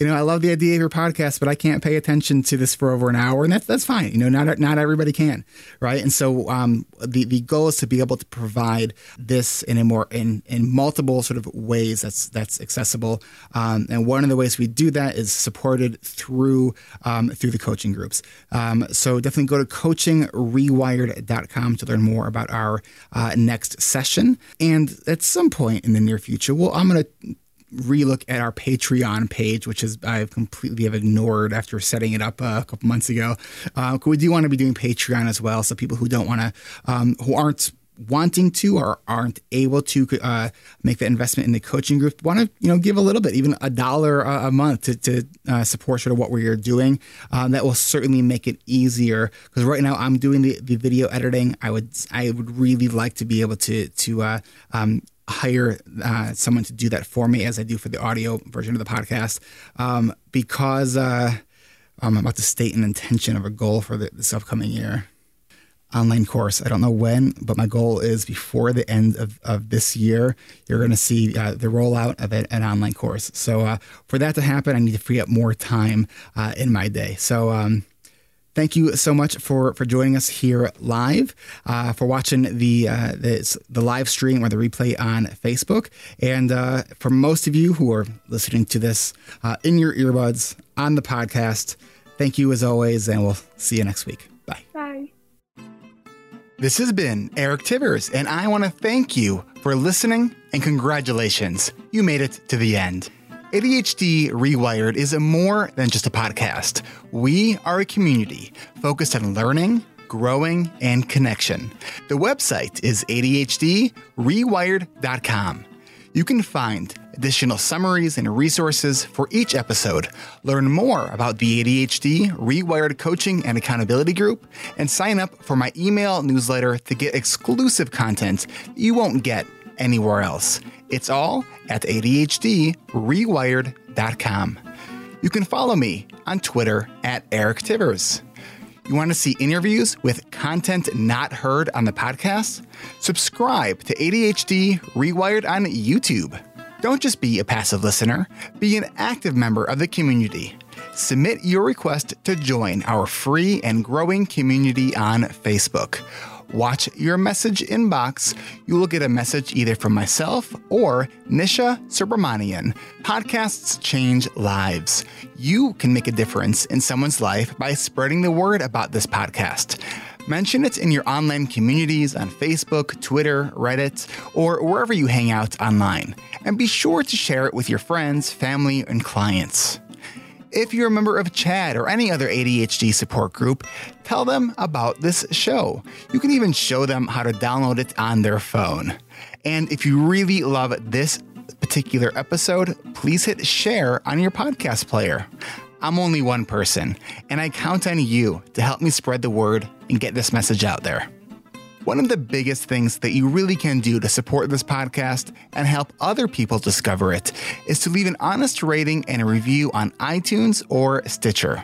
you know, I love the idea of your podcast, but I can't pay attention to this for over an hour, and that's that's fine. You know, not not everybody can, right? And so um, the the goal is to be able to provide this in a more in in multiple sort of ways that's that's accessible. Um, and one of the ways we do that is supported through um, through the coaching groups. Um, so definitely go to coachingrewired.com to learn more about our uh, next session. And at some point in the near future, well, I'm going to relook at our Patreon page, which is I've completely have ignored after setting it up uh, a couple months ago. Uh, we do want to be doing Patreon as well, so people who don't want to, um, who aren't wanting to or aren't able to uh, make that investment in the coaching group want to you know give a little bit even a dollar a, month to, to uh, support sort of what we're doing um, that will certainly make it easier because right now i'm doing the, the video editing i would i would really like to be able to to uh, um, hire uh, someone to do that for me as I do for the audio version of the podcast um, because uh, I'm about to state an intention of a goal for the, this upcoming year. Online course. I don't know when, but my goal is before the end of, of this year, you're going to see uh, the rollout of an, an online course. So, uh, for that to happen, I need to free up more time uh, in my day. So, um, Thank you so much for for joining us here live, uh, for watching the, uh, the, the live stream or the replay on Facebook, and uh, for most of you who are listening to this uh, in your earbuds on the podcast. Thank you as always, and we'll see you next week. Bye. Bye. This has been Eric Tivers, and I want to thank you for listening and congratulations. You made it to the end. ADHD Rewired is more than just a podcast. We are a community focused on learning, growing, and connection. The website is ADHDrewired.com. You can find additional summaries and resources for each episode, learn more about the ADHD Rewired Coaching and Accountability Group, and sign up for my email newsletter to get exclusive content you won't get anywhere else. It's all at ADHDrewired.com. You can follow me on Twitter at Eric Tivers. You want to see interviews with content not heard on the podcast? Subscribe to ADHD Rewired on YouTube. Don't just be a passive listener, be an active member of the community. Submit your request to join our free and growing community on Facebook watch your message inbox, you will get a message either from myself or Nisha Subramanian. Podcasts change lives. You can make a difference in someone's life by spreading the word about this podcast. Mention it in your online communities on Facebook, Twitter, Reddit, or wherever you hang out online. And be sure to share it with your friends, family, and clients. If you're a member of CHADD or any other ADHD support group, tell them about this show. You can even show them how to download it on their phone. And if you really love this particular episode, please hit share on your podcast player. I'm only one person, and I count on you to help me spread the word and get this message out there. One of the biggest things that you really can do to support this podcast and help other people discover it is to leave an honest rating and a review on iTunes or Stitcher.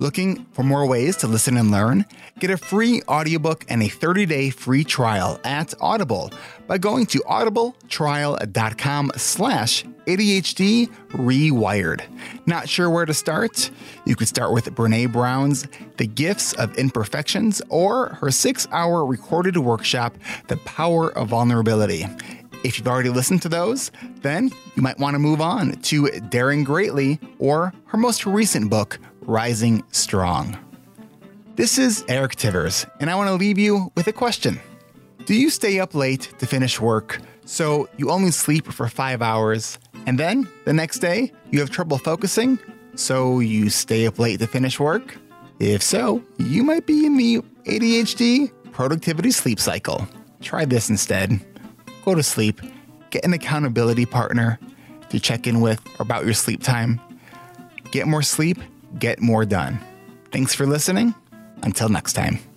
Looking for more ways to listen and learn? Get a free audiobook and a 30-day free trial at Audible by going to audibletrial.com slash ADHD Rewired. Not sure where to start? You could start with Brene Brown's The Gifts of Imperfections or her six-hour recorded workshop, The Power of Vulnerability. If you've already listened to those, then you might want to move on to Daring Greatly or her most recent book, Rising Strong. This is Eric Tivers, and I want to leave you with a question. Do you stay up late to finish work so you only sleep for five hours, and then the next day you have trouble focusing so you stay up late to finish work? If so, you might be in the ADHD productivity sleep cycle. Try this instead. Go to sleep, get an accountability partner to check in with about your sleep time. Get more sleep get more done. Thanks for listening. Until next time.